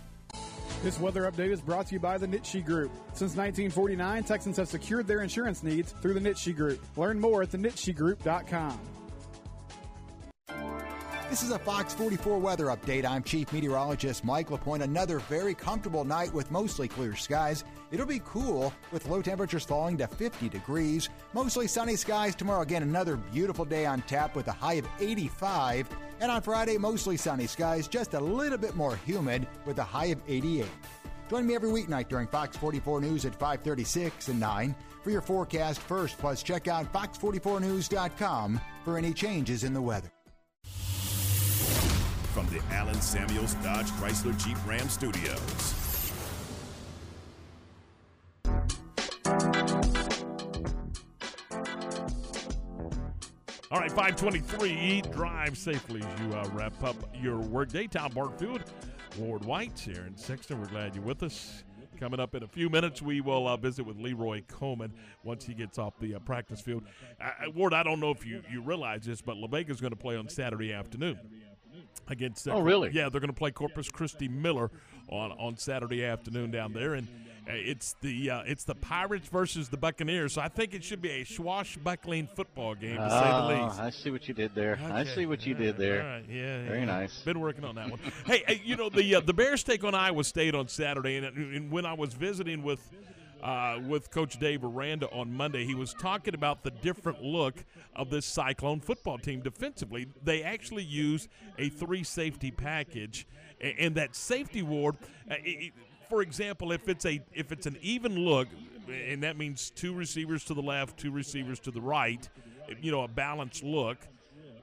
This weather update is brought to you by the Nitsche Group. Since 1949, Texans have secured their insurance needs through the Nitsche Group. Learn more at thenitschegroup.com. This is a Fox 44 weather update. I'm Chief Meteorologist Mike LaPointe. Another very comfortable night with mostly clear skies. It'll be cool with low temperatures falling to 50 degrees. Mostly sunny skies tomorrow. Again, another beautiful day on tap with a high of 85. And on Friday, mostly sunny skies, just a little bit more humid with a high of 88. Join me every weeknight during Fox 44 News at 536 and 9 for your forecast first. Plus, check out fox44news.com for any changes in the weather. From the Allen Samuels Dodge Chrysler Jeep Ram Studios. All right, 523. Drive safely as you uh, wrap up your workday. Tom Barfield, Ward White, Aaron Sexton. We're glad you're with us. Coming up in a few minutes, we will uh, visit with Leroy Coleman once he gets off the uh, practice field. Uh, Ward, I don't know if you, you realize this, but La Vega's going to play on Saturday afternoon against. oh, really? Yeah, they're going to play Corpus Christi Miller on on Saturday afternoon down there, and uh, it's the uh, it's the Pirates versus the Buccaneers. So I think it should be a swashbuckling football game to say the Ah, least. I see what you did there. I see what you did there. all right, Yeah, Very yeah. nice. Been working on that one. hey, you know the uh, the Bears take on Iowa State on Saturday, and, and when I was visiting with. Uh, with Coach Dave Aranda on Monday, he was talking about the different look of this Cyclone football team defensively. They actually use a three safety package, a- and that safety ward. Uh, it- for example, if it's a if it's an even look, and that means two receivers to the left, two receivers to the right, you know, a balanced look,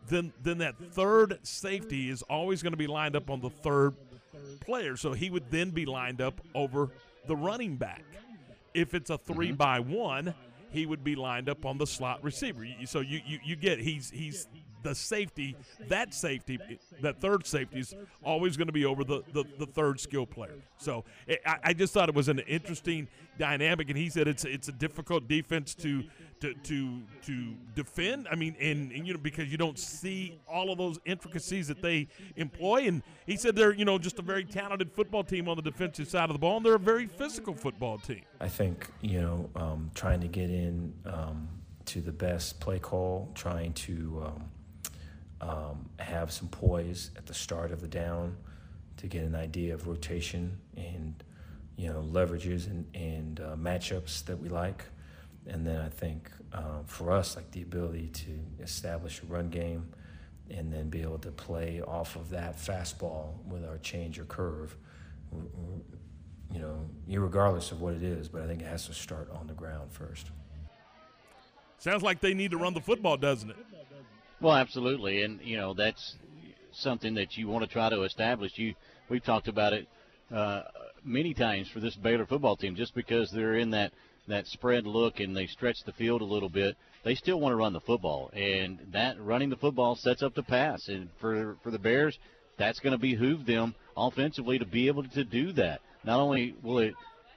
then then that third safety is always going to be lined up on the third player. So he would then be lined up over the running back. If it's a 3 mm-hmm. by one, he would be lined up on the slot receiver. So you, you, you get he's he's the safety that safety that third safety is always going to be over the, the, the third skill player. So I, I just thought it was an interesting dynamic, and he said it's it's a difficult defense to to to to defend. I mean, and, and you know because you don't see all of those intricacies that they employ, and he said they're you know just a very talented football team on the defensive side of the ball, and they're a very physical football team. I think you know um, trying to get in um, to the best play call, trying to um, um, have some poise at the start of the down to get an idea of rotation and you know leverages and, and uh, matchups that we like, and then I think um, for us like the ability to establish a run game and then be able to play off of that fastball with our change or curve. You know, regardless of what it is, but I think it has to start on the ground first. Sounds like they need to run the football, doesn't it? Well, absolutely, and you know that's something that you want to try to establish. You we've talked about it uh, many times for this Baylor football team. Just because they're in that that spread look and they stretch the field a little bit, they still want to run the football, and that running the football sets up the pass. And for for the Bears, that's going to behoove them offensively to be able to do that. Not only will it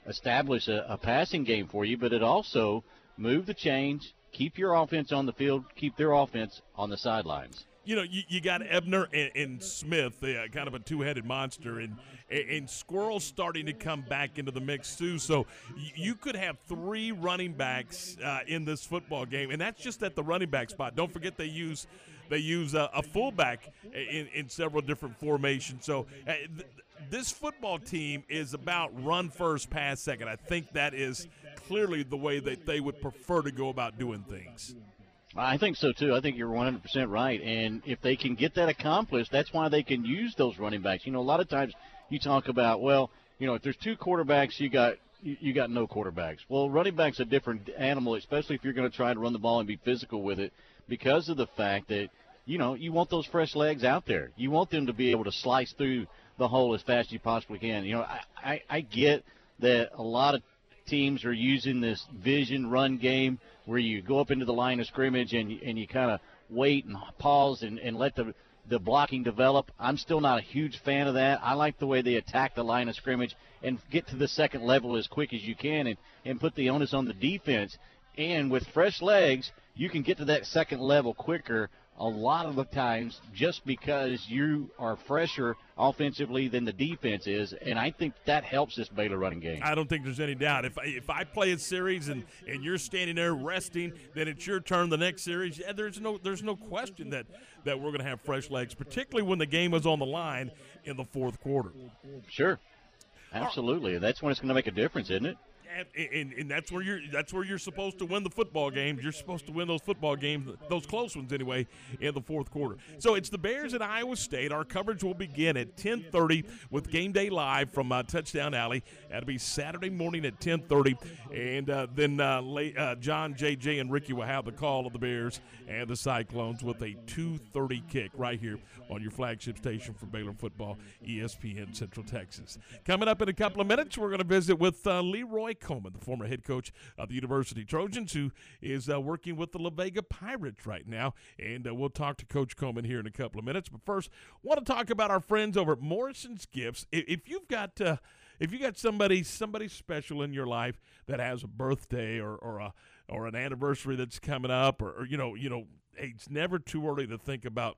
establish a, a passing game for you, but it also move the change, keep your offense on the field, keep their offense on the sidelines. You know, you, you got Ebner and, and Smith, uh, kind of a two-headed monster, and and Squirrel's starting to come back into the mix too. So you could have three running backs uh, in this football game, and that's just at the running back spot. Don't forget they use they use a, a fullback in, in several different formations. So uh, th- this football team is about run first, pass second. I think that is clearly the way that they would prefer to go about doing things. I think so too. I think you're 100% right. And if they can get that accomplished, that's why they can use those running backs. You know, a lot of times you talk about, well, you know, if there's two quarterbacks, you got you got no quarterbacks. Well, running back's a different animal, especially if you're going to try to run the ball and be physical with it, because of the fact that you know you want those fresh legs out there. You want them to be able to slice through the hole as fast as you possibly can. You know, I I, I get that a lot of teams are using this vision run game where you go up into the line of scrimmage and and you kind of wait and pause and, and let the the blocking develop. I'm still not a huge fan of that. I like the way they attack the line of scrimmage and get to the second level as quick as you can and, and put the onus on the defense. And with fresh legs, you can get to that second level quicker a lot of the times just because you are fresher offensively than the defense is, and I think that helps this Baylor running game. I don't think there's any doubt. If I, if I play a series and, and you're standing there resting, then it's your turn the next series. Yeah, there's no there's no question that that we're going to have fresh legs, particularly when the game is on the line in the fourth quarter. Sure, absolutely. That's when it's going to make a difference, isn't it? And, and, that's where you're that's where you're supposed to win the football games. You're supposed to win those football games, those close ones anyway, in the fourth quarter. So it's the Bears at Iowa State. Our coverage will begin at 10:30 with Game Day Live from uh, Touchdown Alley. That'll be Saturday morning at 10:30, and uh, then uh, late, uh, John, JJ, and Ricky will have the call of the Bears and the Cyclones with a 2:30 kick right here on your flagship station for Baylor football, ESPN Central Texas. Coming up in a couple of minutes, we're going to visit with uh, Leroy Coleman, the former head coach of the University Trojans, who is uh, working with the La Vega Pirates right now. And uh, we'll talk to Coach Coleman here in a couple of minutes. But first, want to talk about our friends over at Morrison's Gifts. If you've got uh, if you got somebody somebody special in your life that has a birthday or, or a or an anniversary that's coming up, or, or you know you know it's never too early to think about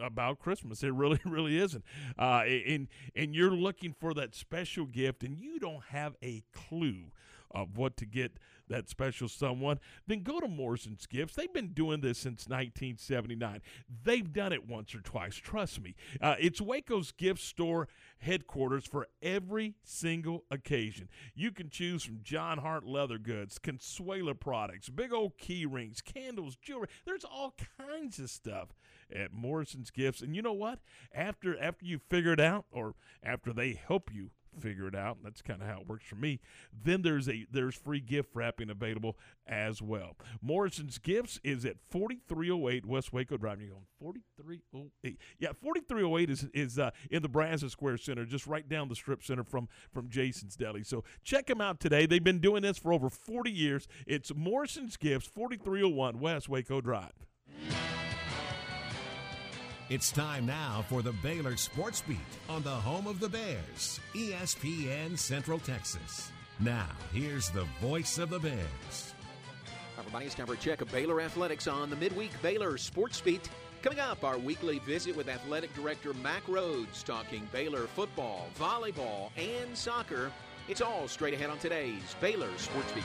about Christmas. It really, [LAUGHS] really isn't. Uh, and and you're looking for that special gift, and you don't have a clue of what to get that special someone, then go to Morrison's Gifts. They've been doing this since 1979. They've done it once or twice, trust me. Uh, it's Waco's gift store headquarters for every single occasion. You can choose from Jon Hart leather goods, Consuela products, big old key rings, candles, jewelry. There's all kinds of stuff at Morrison's Gifts. And you know what? After after you figure it out, or after they help you figure it out. That's kind of how it works for me. Then there's a there's free gift wrapping available as well. Morrison's Gifts is at 4308 West Waco Drive. You're going 4308. Yeah, 4308 is is uh, in the Brazos Square Center, just right down the strip center from from Jason's Deli. So check them out today. They've been doing this for over 40 years. It's Morrison's Gifts, 4301 West Waco Drive. It's time now for the Baylor Sports Beat on the home of the Bears, ESPN Central Texas. Now, here's the voice of the Bears. Everybody, it's time for a check of Baylor Athletics on the midweek Baylor Sports Beat. Coming up, our weekly visit with Athletic Director Mack Rhoades talking Baylor football, volleyball, and soccer. It's all straight ahead on today's Baylor Sports Beat.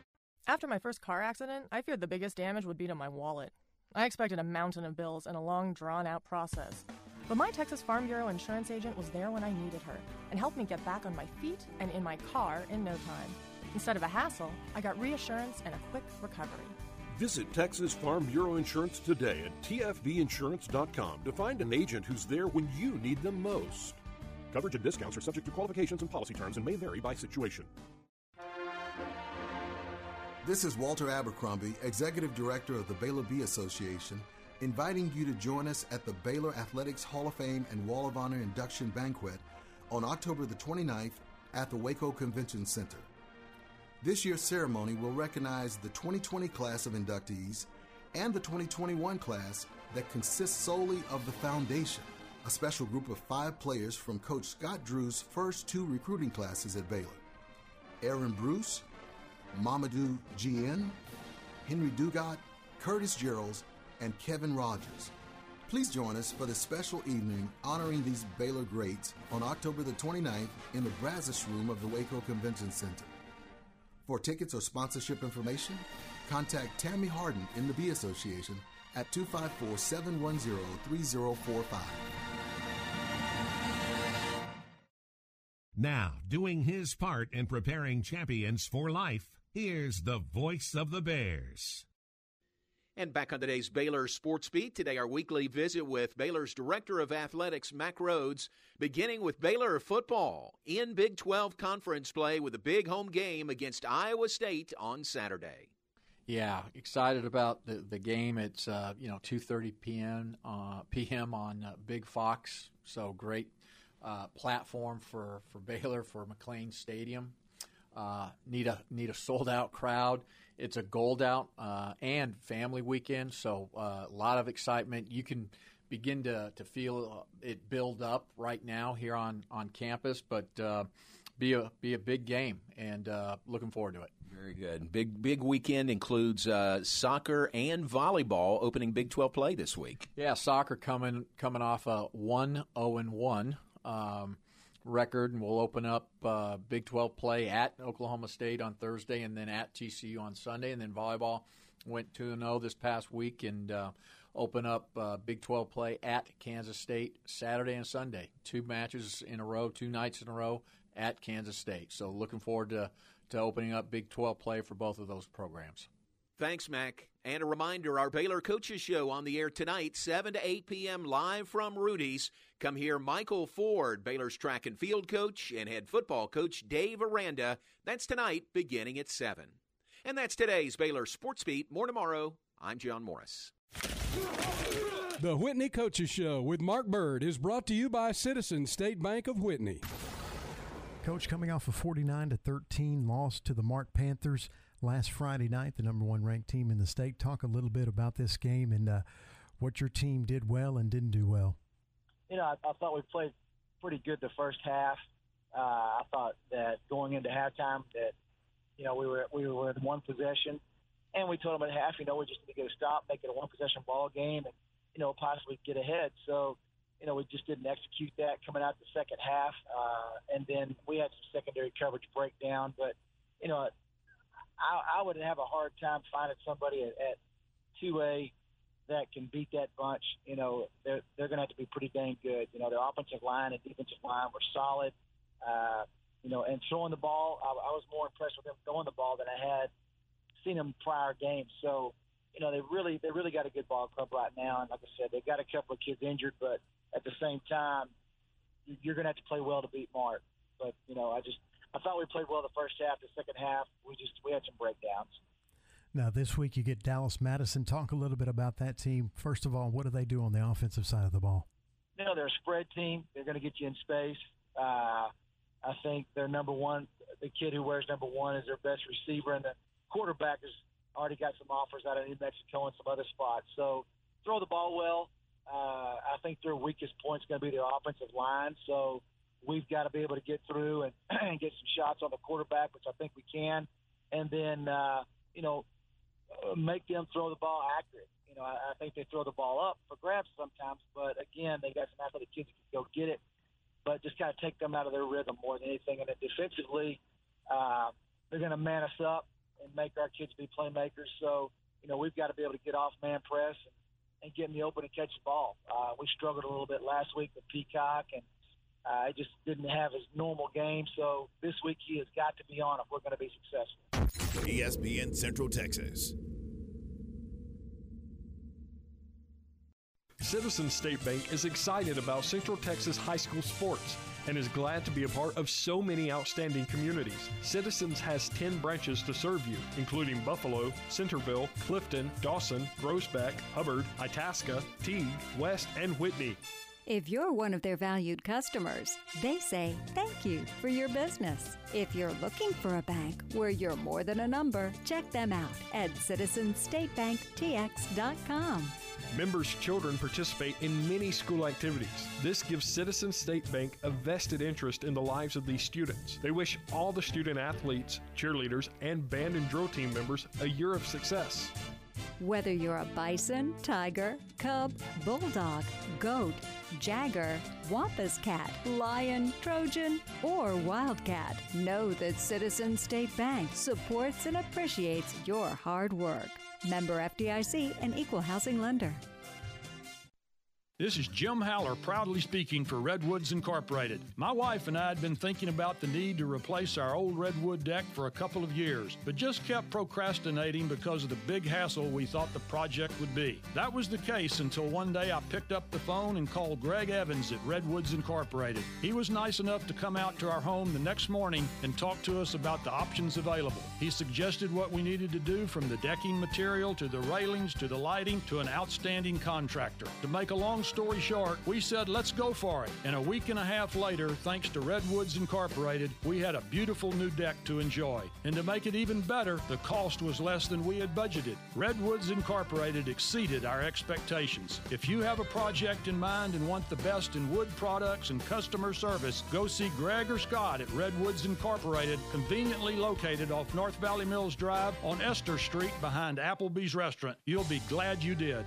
After my first car accident, I feared the biggest damage would be to my wallet. I expected a mountain of bills and a long, drawn out process. But my Texas Farm Bureau insurance agent was there when I needed her and helped me get back on my feet and in my car in no time. Instead of a hassle, I got reassurance and a quick recovery. Visit Texas Farm Bureau Insurance today at tfbinsurance.com to find an agent who's there when you need them most. Coverage and discounts are subject to qualifications and policy terms and may vary by situation. This is Walter Abercrombie, Executive Director of the Baylor B Association, inviting you to join us at the Baylor Athletics Hall of Fame and Wall of Honor induction banquet on October the 29th at the Waco Convention Center. This year's ceremony will recognize the 2020 class of inductees and the 2021 class that consists solely of the foundation, a special group of five players from Coach Scott Drew's first two recruiting classes at Baylor. Aaron Bruce, Mamadou Gien, Henry Dugat, Curtis Jerrells, and Kevin Rogers. Please join us for this special evening honoring these Baylor greats on October the 29th in the Brazos Room of the Waco Convention Center. For tickets or sponsorship information, contact Tammy Harden in the B Association at 254 710 3045. Now, doing his part in preparing champions for life, here's the voice of the Bears. And back on today's Baylor Sports Beat, today our weekly visit with Baylor's Director of Athletics, Mack Rhoades, beginning with Baylor football in Big 12 conference play with a big home game against Iowa State on Saturday. Yeah, excited about the, the game. It's uh, you know 2:30 p.m. Uh, p.m. on uh, Big Fox, so great uh, platform for, for Baylor for McLane Stadium. Uh, need a need a sold out crowd. It's a gold out uh, and family weekend, so uh, a lot of excitement. You can begin to, to feel it build up right now here on, on campus, but uh, be a be a big game, and uh, looking forward to it. Very good. Big big weekend includes uh, soccer and volleyball opening Big 12 play this week. Yeah, soccer coming coming off a one zero and one um, record, and we'll open up uh, Big 12 play at Oklahoma State on Thursday, and then at TCU on Sunday, and then volleyball went 2 0 this past week, and uh, open up uh, Big 12 play at Kansas State Saturday and Sunday. Two matches in a row, two nights in a row at Kansas State. So looking forward to to opening up Big 12 play for both of those programs. Thanks, Mack. And a reminder our Baylor Coaches Show on the air tonight, 7 to 8 p.m., live from Rudy's. Come hear Michael Ford, Baylor's track and field coach, and head football coach Dave Aranda. That's tonight, beginning at 7. And that's today's Baylor Sports Beat. More tomorrow. I'm John Morris. The Whitney Coaches Show with Mark Bird is brought to you by Citizens State Bank of Whitney. Coach, coming off a 49 to 13 loss to the Mart Panthers last Friday night, the number one ranked team in the state. Talk a little bit about this game and uh, what your team did well and didn't do well. You know, I, I thought we played pretty good the first half. Uh, I thought that going into halftime that you know we were we were in one possession, and we told them at half, you know, we just need to get a stop, make it a one possession ball game, and you know possibly get ahead. So you know, we just didn't execute that coming out the second half. Uh, and then we had some secondary coverage breakdown. But, you know, I, I would have a hard time finding somebody at, at 2A that can beat that bunch. You know, they're, they're going to have to be pretty dang good. You know, their offensive line and defensive line were solid. Uh, you know, and throwing the ball, I, I was more impressed with them throwing the ball than I had seen them prior games. So, you know, they really they really got a good ball club right now. And like I said, they've got a couple of kids injured, but at the same time, you're going to have to play well to beat Mart. But you know, I just I thought we played well the first half. The second half, we just we had some breakdowns. Now this week you get Dallas Madison. Talk a little bit about that team. First of all, what do they do on the offensive side of the ball? You know, they're a spread team. They're going to get you in space. Uh, I think their number one, the kid who wears number one, is their best receiver, and the quarterback has already got some offers out of New Mexico and some other spots. So throw the ball well. Uh, I think their weakest point is going to be their offensive line. So we've got to be able to get through and, [CLEARS THROAT] and get some shots on the quarterback, which I think we can. And then, uh, you know, uh, make them throw the ball accurate. You know, I, I think they throw the ball up for grabs sometimes, but again, they got some athletic kids who can go get it. But just kind of take them out of their rhythm more than anything. And then defensively, uh, they're going to man us up and make our kids be playmakers. So, you know, we've got to be able to get off man press and and get in the open and catch the ball. Uh, we struggled a little bit last week with Peacock, and uh, I just didn't have his normal game. So this week he has got to be on if we're going to be successful. ESPN Central Texas. Citizens State Bank is excited about Central Texas high school sports. and is glad to be a part of so many outstanding communities. Citizens has 10 branches to serve you, including Buffalo, Centerville, Clifton, Dawson, Groesbeck, Hubbard, Itasca, Teague, West, and Whitney. If you're one of their valued customers, they say thank you for your business. If you're looking for a bank where you're more than a number, check them out at citizenstatebanktx.com. Members' children participate in many school activities. This gives Citizen State Bank a vested interest in the lives of these students. They wish all the student athletes, cheerleaders, and band and drill team members a year of success. Whether you're a bison, tiger, cub, bulldog, goat, jagger, wampus cat, lion, trojan, or wildcat, know that Citizen State Bank supports and appreciates your hard work. Member FDIC and equal housing lender. This is Jim Haller proudly speaking for Redwoods Incorporated. My wife and I had been thinking about the need to replace our old redwood deck for a couple of years, but just kept procrastinating because of the big hassle we thought the project would be. That was the case until one day I picked up the phone and called Greg Evans at Redwoods Incorporated. He was nice enough to come out to our home the next morning and talk to us about the options available. He suggested what we needed to do from the decking material to the railings to the lighting to an outstanding contractor. To make a long story short, we said, let's go for it. And a week and a half later, thanks to Redwoods Incorporated, we had a beautiful new deck to enjoy. And to make it even better, the cost was less than we had budgeted. Redwoods Incorporated exceeded our expectations. If you have a project in mind and want the best in wood products and customer service, go see Greg or Scott at Redwoods Incorporated, conveniently located off North Valley Mills Drive on Esther Street behind Applebee's Restaurant. You'll be glad you did.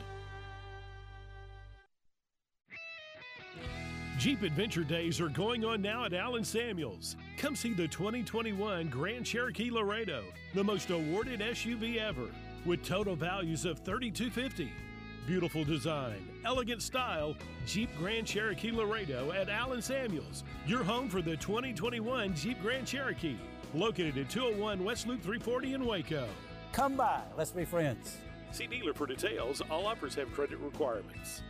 Jeep Adventure Days are going on now at Allen Samuels. Come see the 2021 Grand Cherokee Laredo, the most awarded SUV ever, with total values of 3,250. Beautiful design, elegant style, Jeep Grand Cherokee Laredo at Allen Samuels, your home for the 2021 Jeep Grand Cherokee, located at 201 West Loop 340 in Waco. Come by, let's be friends. See dealer for details. All offers have credit requirements.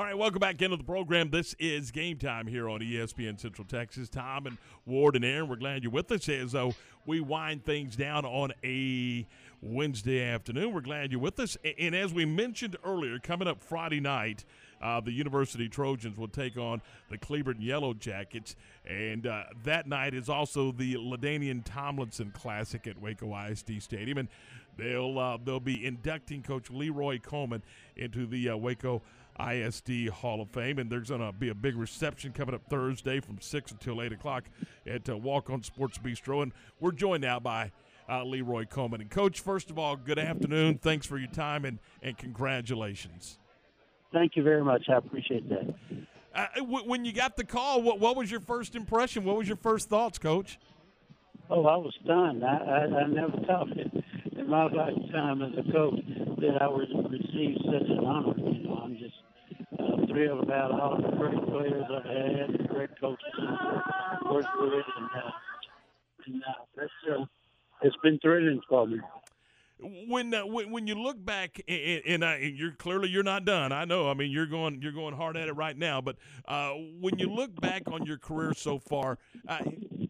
All right, welcome back into the program. This is game time here on ESPN Central Texas. Tom and Ward and Aaron, we're glad you're with us as though we wind things down on a Wednesday afternoon. We're glad you're with us. And as we mentioned earlier, coming up Friday night, uh, the University Trojans will take on the Cleburne Yellow Jackets. And uh, that night is also the LaDainian Tomlinson Classic at Waco ISD Stadium. And they'll, uh, they'll be inducting Coach Leroy Coleman into the uh, Waco ISD Hall of Fame. And there's going to be a big reception coming up Thursday from 6 until 8 o'clock at uh, Walk On Sports Bistro. And we're joined now by uh, Leroy Coleman. And, Coach, first of all, good afternoon. Thanks for your time and, and congratulations. Thank you very much. I appreciate that. Uh, w- when you got the call, what, what was your first impression? What was your first thoughts, Coach? Oh, I was stunned. I, I, I never thought in, in my lifetime as a coach that I would receive such an honor. You know, I'm just uh, them about all the great players I've had, and great coaches worked with, and, uh, and uh, that's, uh, it's been thrilling for me when uh, when, when you look back and, and, uh, you're clearly you're not done. I know. I mean, you're going you're going hard at it right now. But uh, when you look back on your career so far, uh,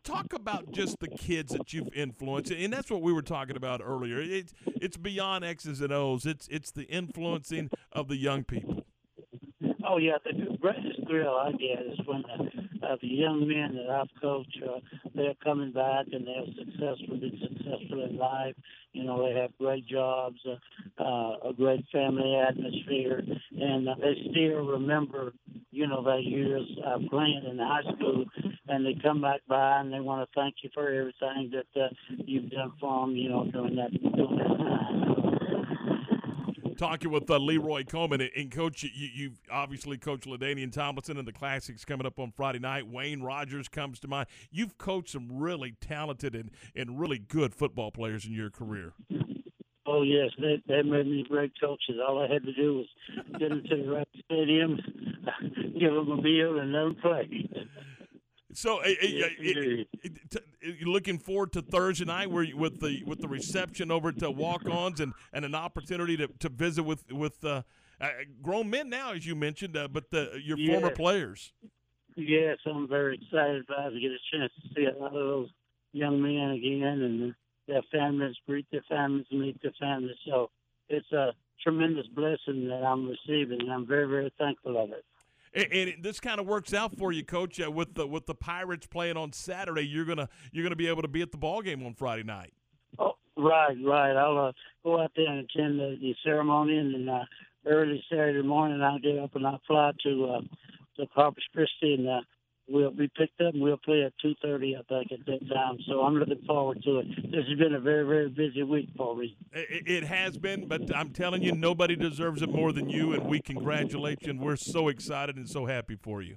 talk about just the kids that you've influenced, and that's what we were talking about earlier. It's it's beyond X's and O's. It's it's the influencing of the young people. Oh yeah, the greatest thrill I get is when the, uh, the young men that I've coached, uh, they're coming back and they're successful, been successful in life. You know, they have great jobs, uh, uh, a great family atmosphere, and uh, they still remember, you know, their years uh, playing in high school, and they come back by and they want to thank you for everything that uh, you've done for them, you know, during that during that time talking with uh, Leroy Coleman and Coach. You, have obviously coached LaDainian Tomlinson in the Classics coming up on Friday night. Wayne Rogers comes to mind. You've coached some really talented and, and really good football players in your career. Oh yes, they made me great coaches. All I had to do was get them to the right stadium, [LAUGHS] give them a meal, and them play. So, uh, uh, you looking forward to Thursday night, where you, with the with the reception over to walk-ons and, and an opportunity to, to visit with with uh, uh, grown men now, as you mentioned, uh, but the, your Yeah. former players. Yes, I'm very excited about to get a chance to see a lot of those young men again and their families, greet their families, meet their families. So it's a tremendous blessing that I'm receiving, and I'm very, very thankful of it. And, and this kind of works out for you, Coach. Uh, with the with the Pirates playing on Saturday, you're gonna you're gonna be able to be at the ball game on Friday night. Oh, right, right. I'll uh, go out there and attend the, the ceremony, and then uh, early Saturday morning I'll get up and I'll fly to uh, to Corpus Christi, and uh, we'll be picked up and we'll play at two thirty, I think, at that time. So I'm looking forward to it. This has been a very, very busy week for me. It, it has been, but I'm telling you, nobody deserves it more than you, and we congratulate you. And we're so excited and so happy for you.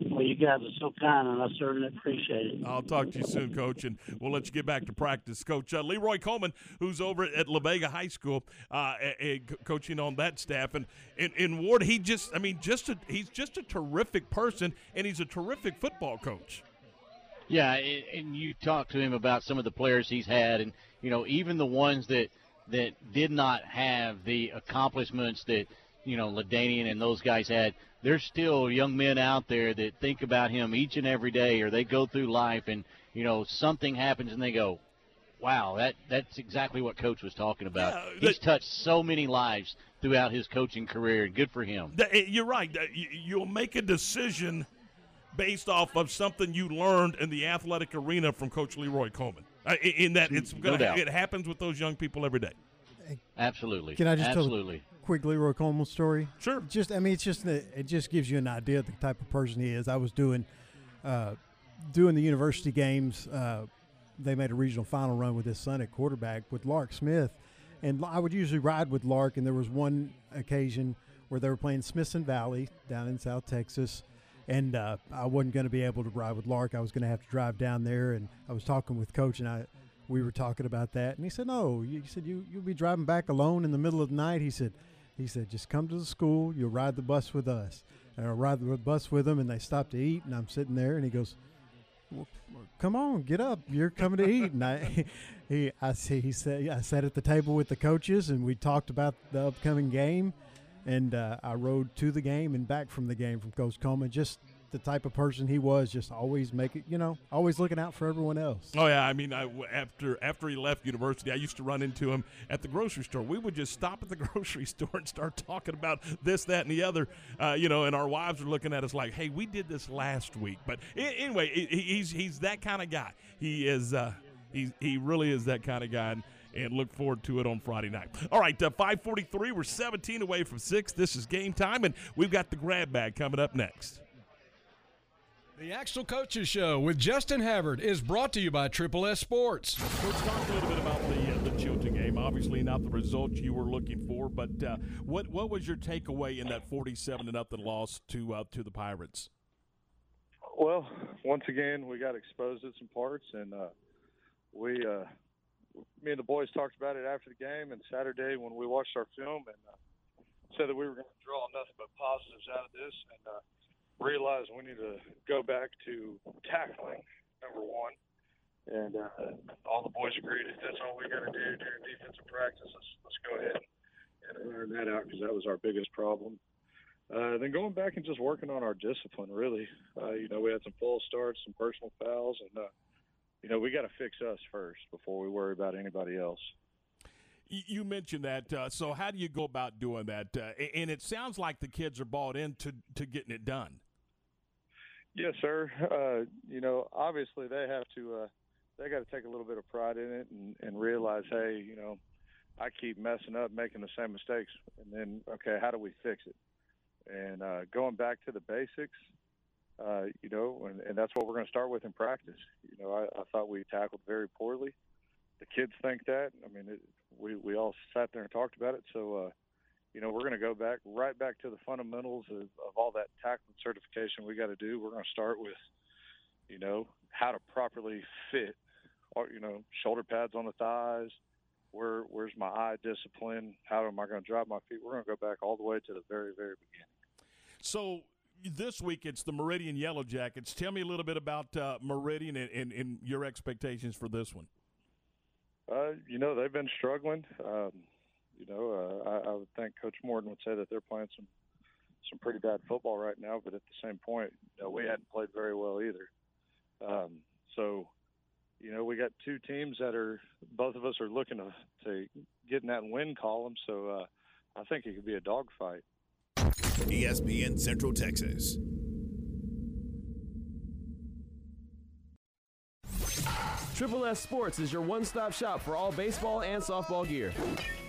Well, you guys are so kind, and I certainly appreciate it. I'll talk to you soon, Coach, and we'll let you get back to practice. Coach uh, Leroy Coleman, who's over at La Vega High School, uh, a, a- coaching on that staff, and in, in Ward, he just, I mean, just a, he's just a terrific person, and he's a terrific football coach. Yeah, and and you talked to him about some of the players he's had, and you know even the ones that that did not have the accomplishments that you know LaDainian and those guys had. There's still young men out there that think about him each and every day, or they go through life, and you know something happens, and they go, "Wow, that that's exactly what Coach was talking about." Yeah, He's touched so many lives throughout his coaching career, and good for him. That- eh, You're right. You- You'll make a decision based off of something you learned in the athletic arena from Coach Leroy Coleman. In- In that it's No gonna, doubt. it happens with those young people every day. Absolutely. Can I just absolutely? Quick Leroy Coleman story? Sure. Just, I mean, it's just it just gives you an idea of the type of person he is. I was doing, uh, doing the university games. Uh, they made a regional final run with his son at quarterback with Lark Smith, and I would usually ride with Lark. And there was one occasion where they were playing Smithson Valley down in South Texas. And uh, I wasn't going to be able to ride with Lark. I was going to have to drive down there, and I was talking with Coach, and I we were talking about that, and he said, "No, he said you you'll be driving back alone in the middle of the night." He said, "He said just come to the school. You'll ride the bus with us." And I ride the bus with them, and they stop to eat, and I'm sitting there, and he goes, well, "Come on, get up. You're coming to eat." And I, [LAUGHS] he, I see, he said, I sat at the table with the coaches, and we talked about the upcoming game, and uh, I rode to the game and back from the game from Coach Coleman. Just the type of person he was, just always make it, you know, always looking out for everyone else. Oh yeah, I mean, I, after after he left university, I used to run into him at the grocery store. We would just stop at the [LAUGHS] grocery store and start talking about this, that, and the other, uh, you know. And our wives were looking at us like, "Hey, we did this last week." But anyway, he- he- he's he's that kind of guy. He is uh, he he really is that kind of guy. And, and look forward to it on Friday night. All right, uh, 543. We're 17 away from 6. This is game time, and we've got the grab bag coming up next. The Axtell Coaches Show with Justin Havard is brought to you by Triple S Sports. Let's talk a little bit about the uh, the Chilton game. Obviously, not the result you were looking for, but uh, what what was your takeaway in that forty-seven to nothing loss to uh, to the Pirates? Well, once again, we got exposed at some parts, and uh, we, uh, me and the boys talked about it after the game and Saturday when we watched our film, and uh, said that we were going to draw nothing but positives out of this, and realized we need to go back to tackling number one. And uh, all the boys agreed if that's all we got to do during defensive practice, let's let's go ahead and iron that out because that was our biggest problem. Uh, then going back and just working on our discipline, really. Uh, you know, we had some false starts, some personal fouls, and, uh, you know, we got to fix us first before we worry about anybody else. You mentioned that. Uh, so, how do you go about doing that? Uh, and it sounds like the kids are bought into to getting it done. Yes, sir. Uh, you know, obviously they have to, uh, they got to take a little bit of pride in it and, and realize, hey, you know, I keep messing up, making the same mistakes. And then, okay, how do we fix it? And uh, going back to the basics, uh, you know, and, and that's what we're going to start with in practice. You know, I, I thought we tackled very poorly. The kids think that. I mean, it, we we all sat there and talked about it. So, uh, you know, we're going to go back right back to the fundamentals of, of all that tackling certification we got to do. We're going to start with, you know, how to properly fit, or you know, shoulder pads on the thighs. Where where's my eye discipline? How am I going to drop my feet? We're going to go back all the way to the very very beginning. So, this week it's the Meridian Yellow Jackets. Tell me a little bit about uh, Meridian and, and, and, your expectations for this one. Uh, you know, they've been struggling. Um, you know, uh, I, I, would think Coach Morton would say that they're playing some some pretty bad football right now, but at the same point, you know, we hadn't played very well either. Um, so, you know, we got two teams that are both of us are looking to, to get in that win column. So, uh, I think it could be a dogfight. ESPN Central Texas. Triple S Sports is your one stop shop for all baseball and softball gear.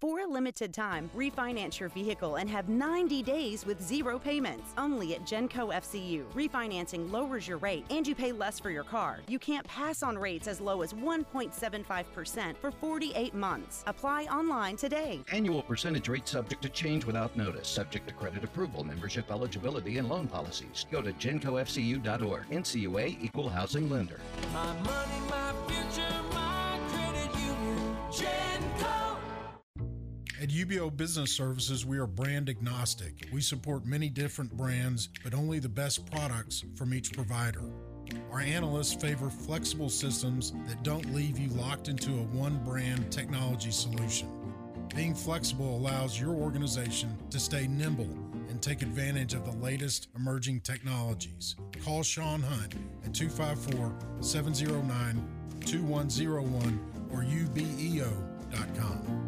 For a limited time, refinance your vehicle and have 90 days with zero payments. Only at Genco FCU. Refinancing lowers your rate and you pay less for your car. You can't pass on rates as low as 1.75% for 48 months. Apply online today. Annual percentage rate subject to change without notice, subject to credit approval, membership eligibility, and loan policies. Go to gencofcu.org. NCUA Equal Housing Lender. My money, my future, At UBEO Business Services, we are brand agnostic. We support many different brands, but only the best products from each provider. Our analysts favor flexible systems that don't leave you locked into a one brand technology solution. Being flexible allows your organization to stay nimble and take advantage of the latest emerging technologies. Call Sean Hunt at 254 709 2101 or ubeo.com.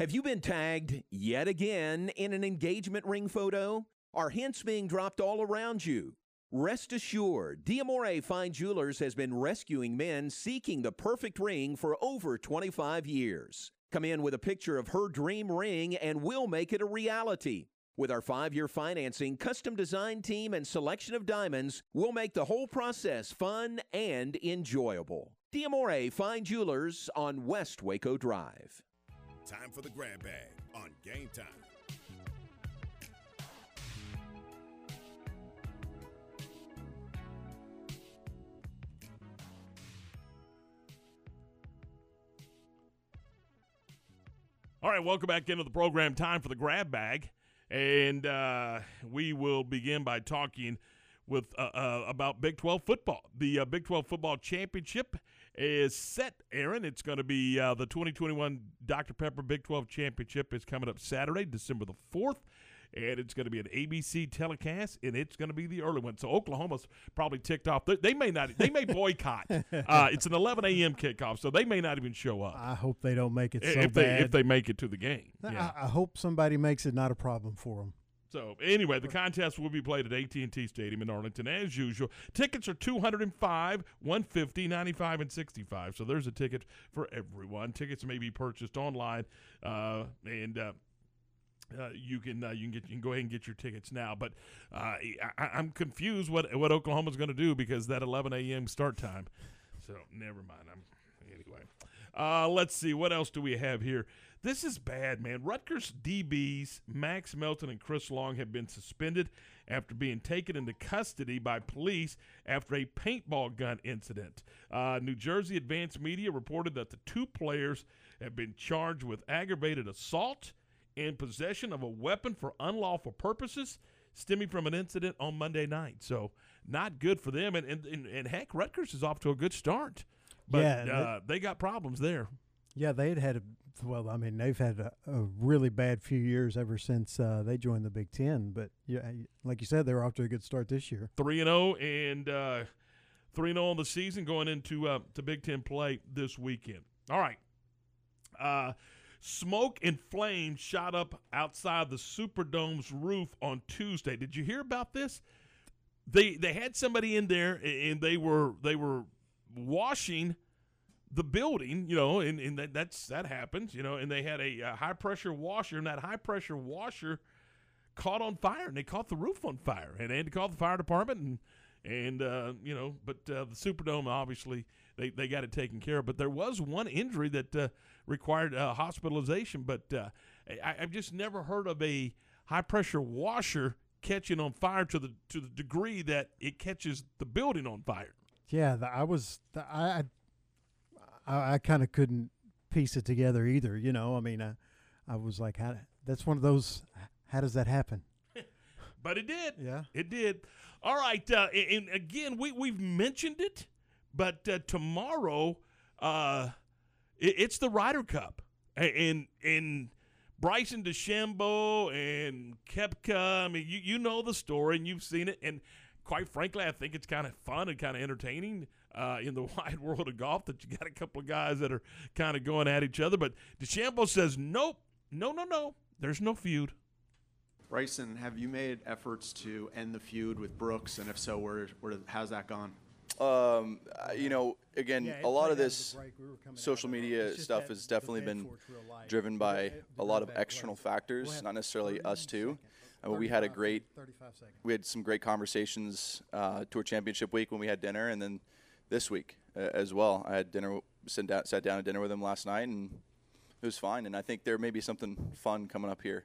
Have you been tagged yet again in an engagement ring photo? Are hints being dropped all around you? Rest assured, Diamore Fine Jewelers has been rescuing men seeking the perfect ring for over 25 years. Come in with a picture of her dream ring and we'll make it a reality. With our five year financing, custom design team, and selection of diamonds, we'll make the whole process fun and enjoyable. Diamore Fine Jewelers on West Waco Drive. Time for the grab bag on game time. All right, welcome back into the program. Time for the grab bag. And uh, we will begin by talking with uh, uh, about Big 12 football. The uh, Big 12 football championship is set, Aaron. It's going to be uh, the 2021 Dr. Pepper Big 12 championship is coming up Saturday, December the 4th. And it's going to be an ABC telecast, and it's going to be the early one. So Oklahoma's probably ticked off. They, they may not. They may boycott. [LAUGHS] uh, it's an 11 a.m. kickoff, so they may not even show up. I hope they don't make it so if they bad. if they make it to the game. Yeah. I, I hope somebody makes it not a problem for them. So anyway, the contest will be played at AT&T Stadium in Arlington as usual. Tickets are 205, 150, 95 and 65. So there's a ticket for everyone. Tickets may be purchased online uh, and uh, uh, you can uh, you can get you can go ahead and get your tickets now, but uh, I, I'm confused what what Oklahoma's going to do because that 11 a.m. start time. So never mind. I'm anyway. Uh, let's see what else do we have here. This is bad, man. Rutgers DBs Max Melton and Chris Long have been suspended after being taken into custody by police after a paintball gun incident. Uh, New Jersey Advanced Media reported that the two players have been charged with aggravated assault and possession of a weapon for unlawful purposes stemming from an incident on Monday night. So, not good for them. And, and, and, and heck, Rutgers is off to a good start. But Yeah, uh, they got problems there. Yeah, they had had a well. I mean, they've had a, a really bad few years ever since uh, they joined the Big Ten. But yeah, like you said, they were off to a good start this year. three and zero, and uh, 3 0 on the season going into uh, to Big Ten play this weekend. All right. Uh, smoke and flames shot up outside the Superdome's roof on Tuesday. Did you hear about this? They they had somebody in there and they were they were washing the building, you know, and, and that, that's that happens, you know, and they had a, a high pressure washer, and that high pressure washer caught on fire, and they caught the roof on fire, and they had to call the fire department, and and uh, you know, but uh, the Superdome obviously they, they got it taken care of, but there was one injury that uh, required uh, hospitalization, but uh, I, I've just never heard of a high pressure washer catching on fire to the to the degree that it catches the building on fire. Yeah, the, I was the, I I, I kind of couldn't piece it together either. You know, I mean, I, I was like, how, that's one of those. How does that happen? [LAUGHS] but it did. Yeah, it did. All right, uh, and again, we we've mentioned it, but uh, tomorrow, uh, it, it's the Ryder Cup, and and Bryson DeChambeau and Koepka. I mean, you you know the story and you've seen it, and quite frankly, I think it's kind of fun and kind of entertaining uh, in the [LAUGHS] wide world of golf that you got a couple of guys that are kind of going at each other. But DeChambeau says, nope, no, no, no. There's no feud. Bryson, have you made efforts to end the feud with Brooks? And if so, where, where how's that gone? Um, you know, again, a lot of this social media stuff has definitely been driven by a lot of external factors, not necessarily us too. Mean, we had a great, we had some great conversations uh, tour championship week when we had dinner, and then this week uh, as well. I had dinner, sat down, sat down at dinner with him last night, and it was fine. And I think there may be something fun coming up here.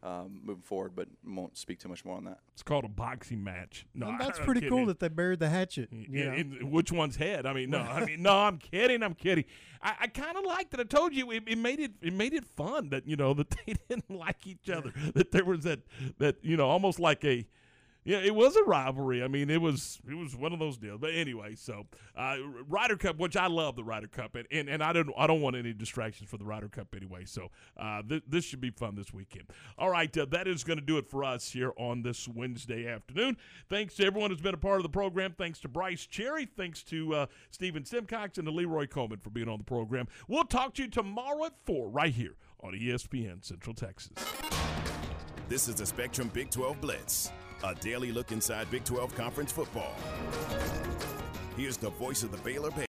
Um, moving forward, but won't speak too much more on that. It's called a boxing match. No, well, that's pretty cool that they buried the hatchet. Yeah, which one's head? I mean, no, I mean, no, I'm kidding. I'm kidding. I, I kind of liked it. I told you it, it, made it. It made it fun that you know [LAUGHS] that they didn't like each other. That there was that that you know almost like a yeah, it was a rivalry. I mean, it was it was one of those deals. But anyway, so uh, Ryder Cup, which I love the Ryder Cup, and, and, and I don't I don't want any distractions for the Ryder Cup anyway. So uh, th- this should be fun this weekend. All right, uh, that is going to do it for us here on this Wednesday afternoon. Thanks to everyone who's been a part of the program. Thanks to Bryce Cherry. Thanks to uh, Stephen Simcox and to Leroy Coleman for being on the program. We'll talk to you tomorrow at four right here on ESPN Central Texas. This is the Spectrum Big 12 Blitz a daily look inside Big 12 conference football. Here's the voice of the Baylor Bears.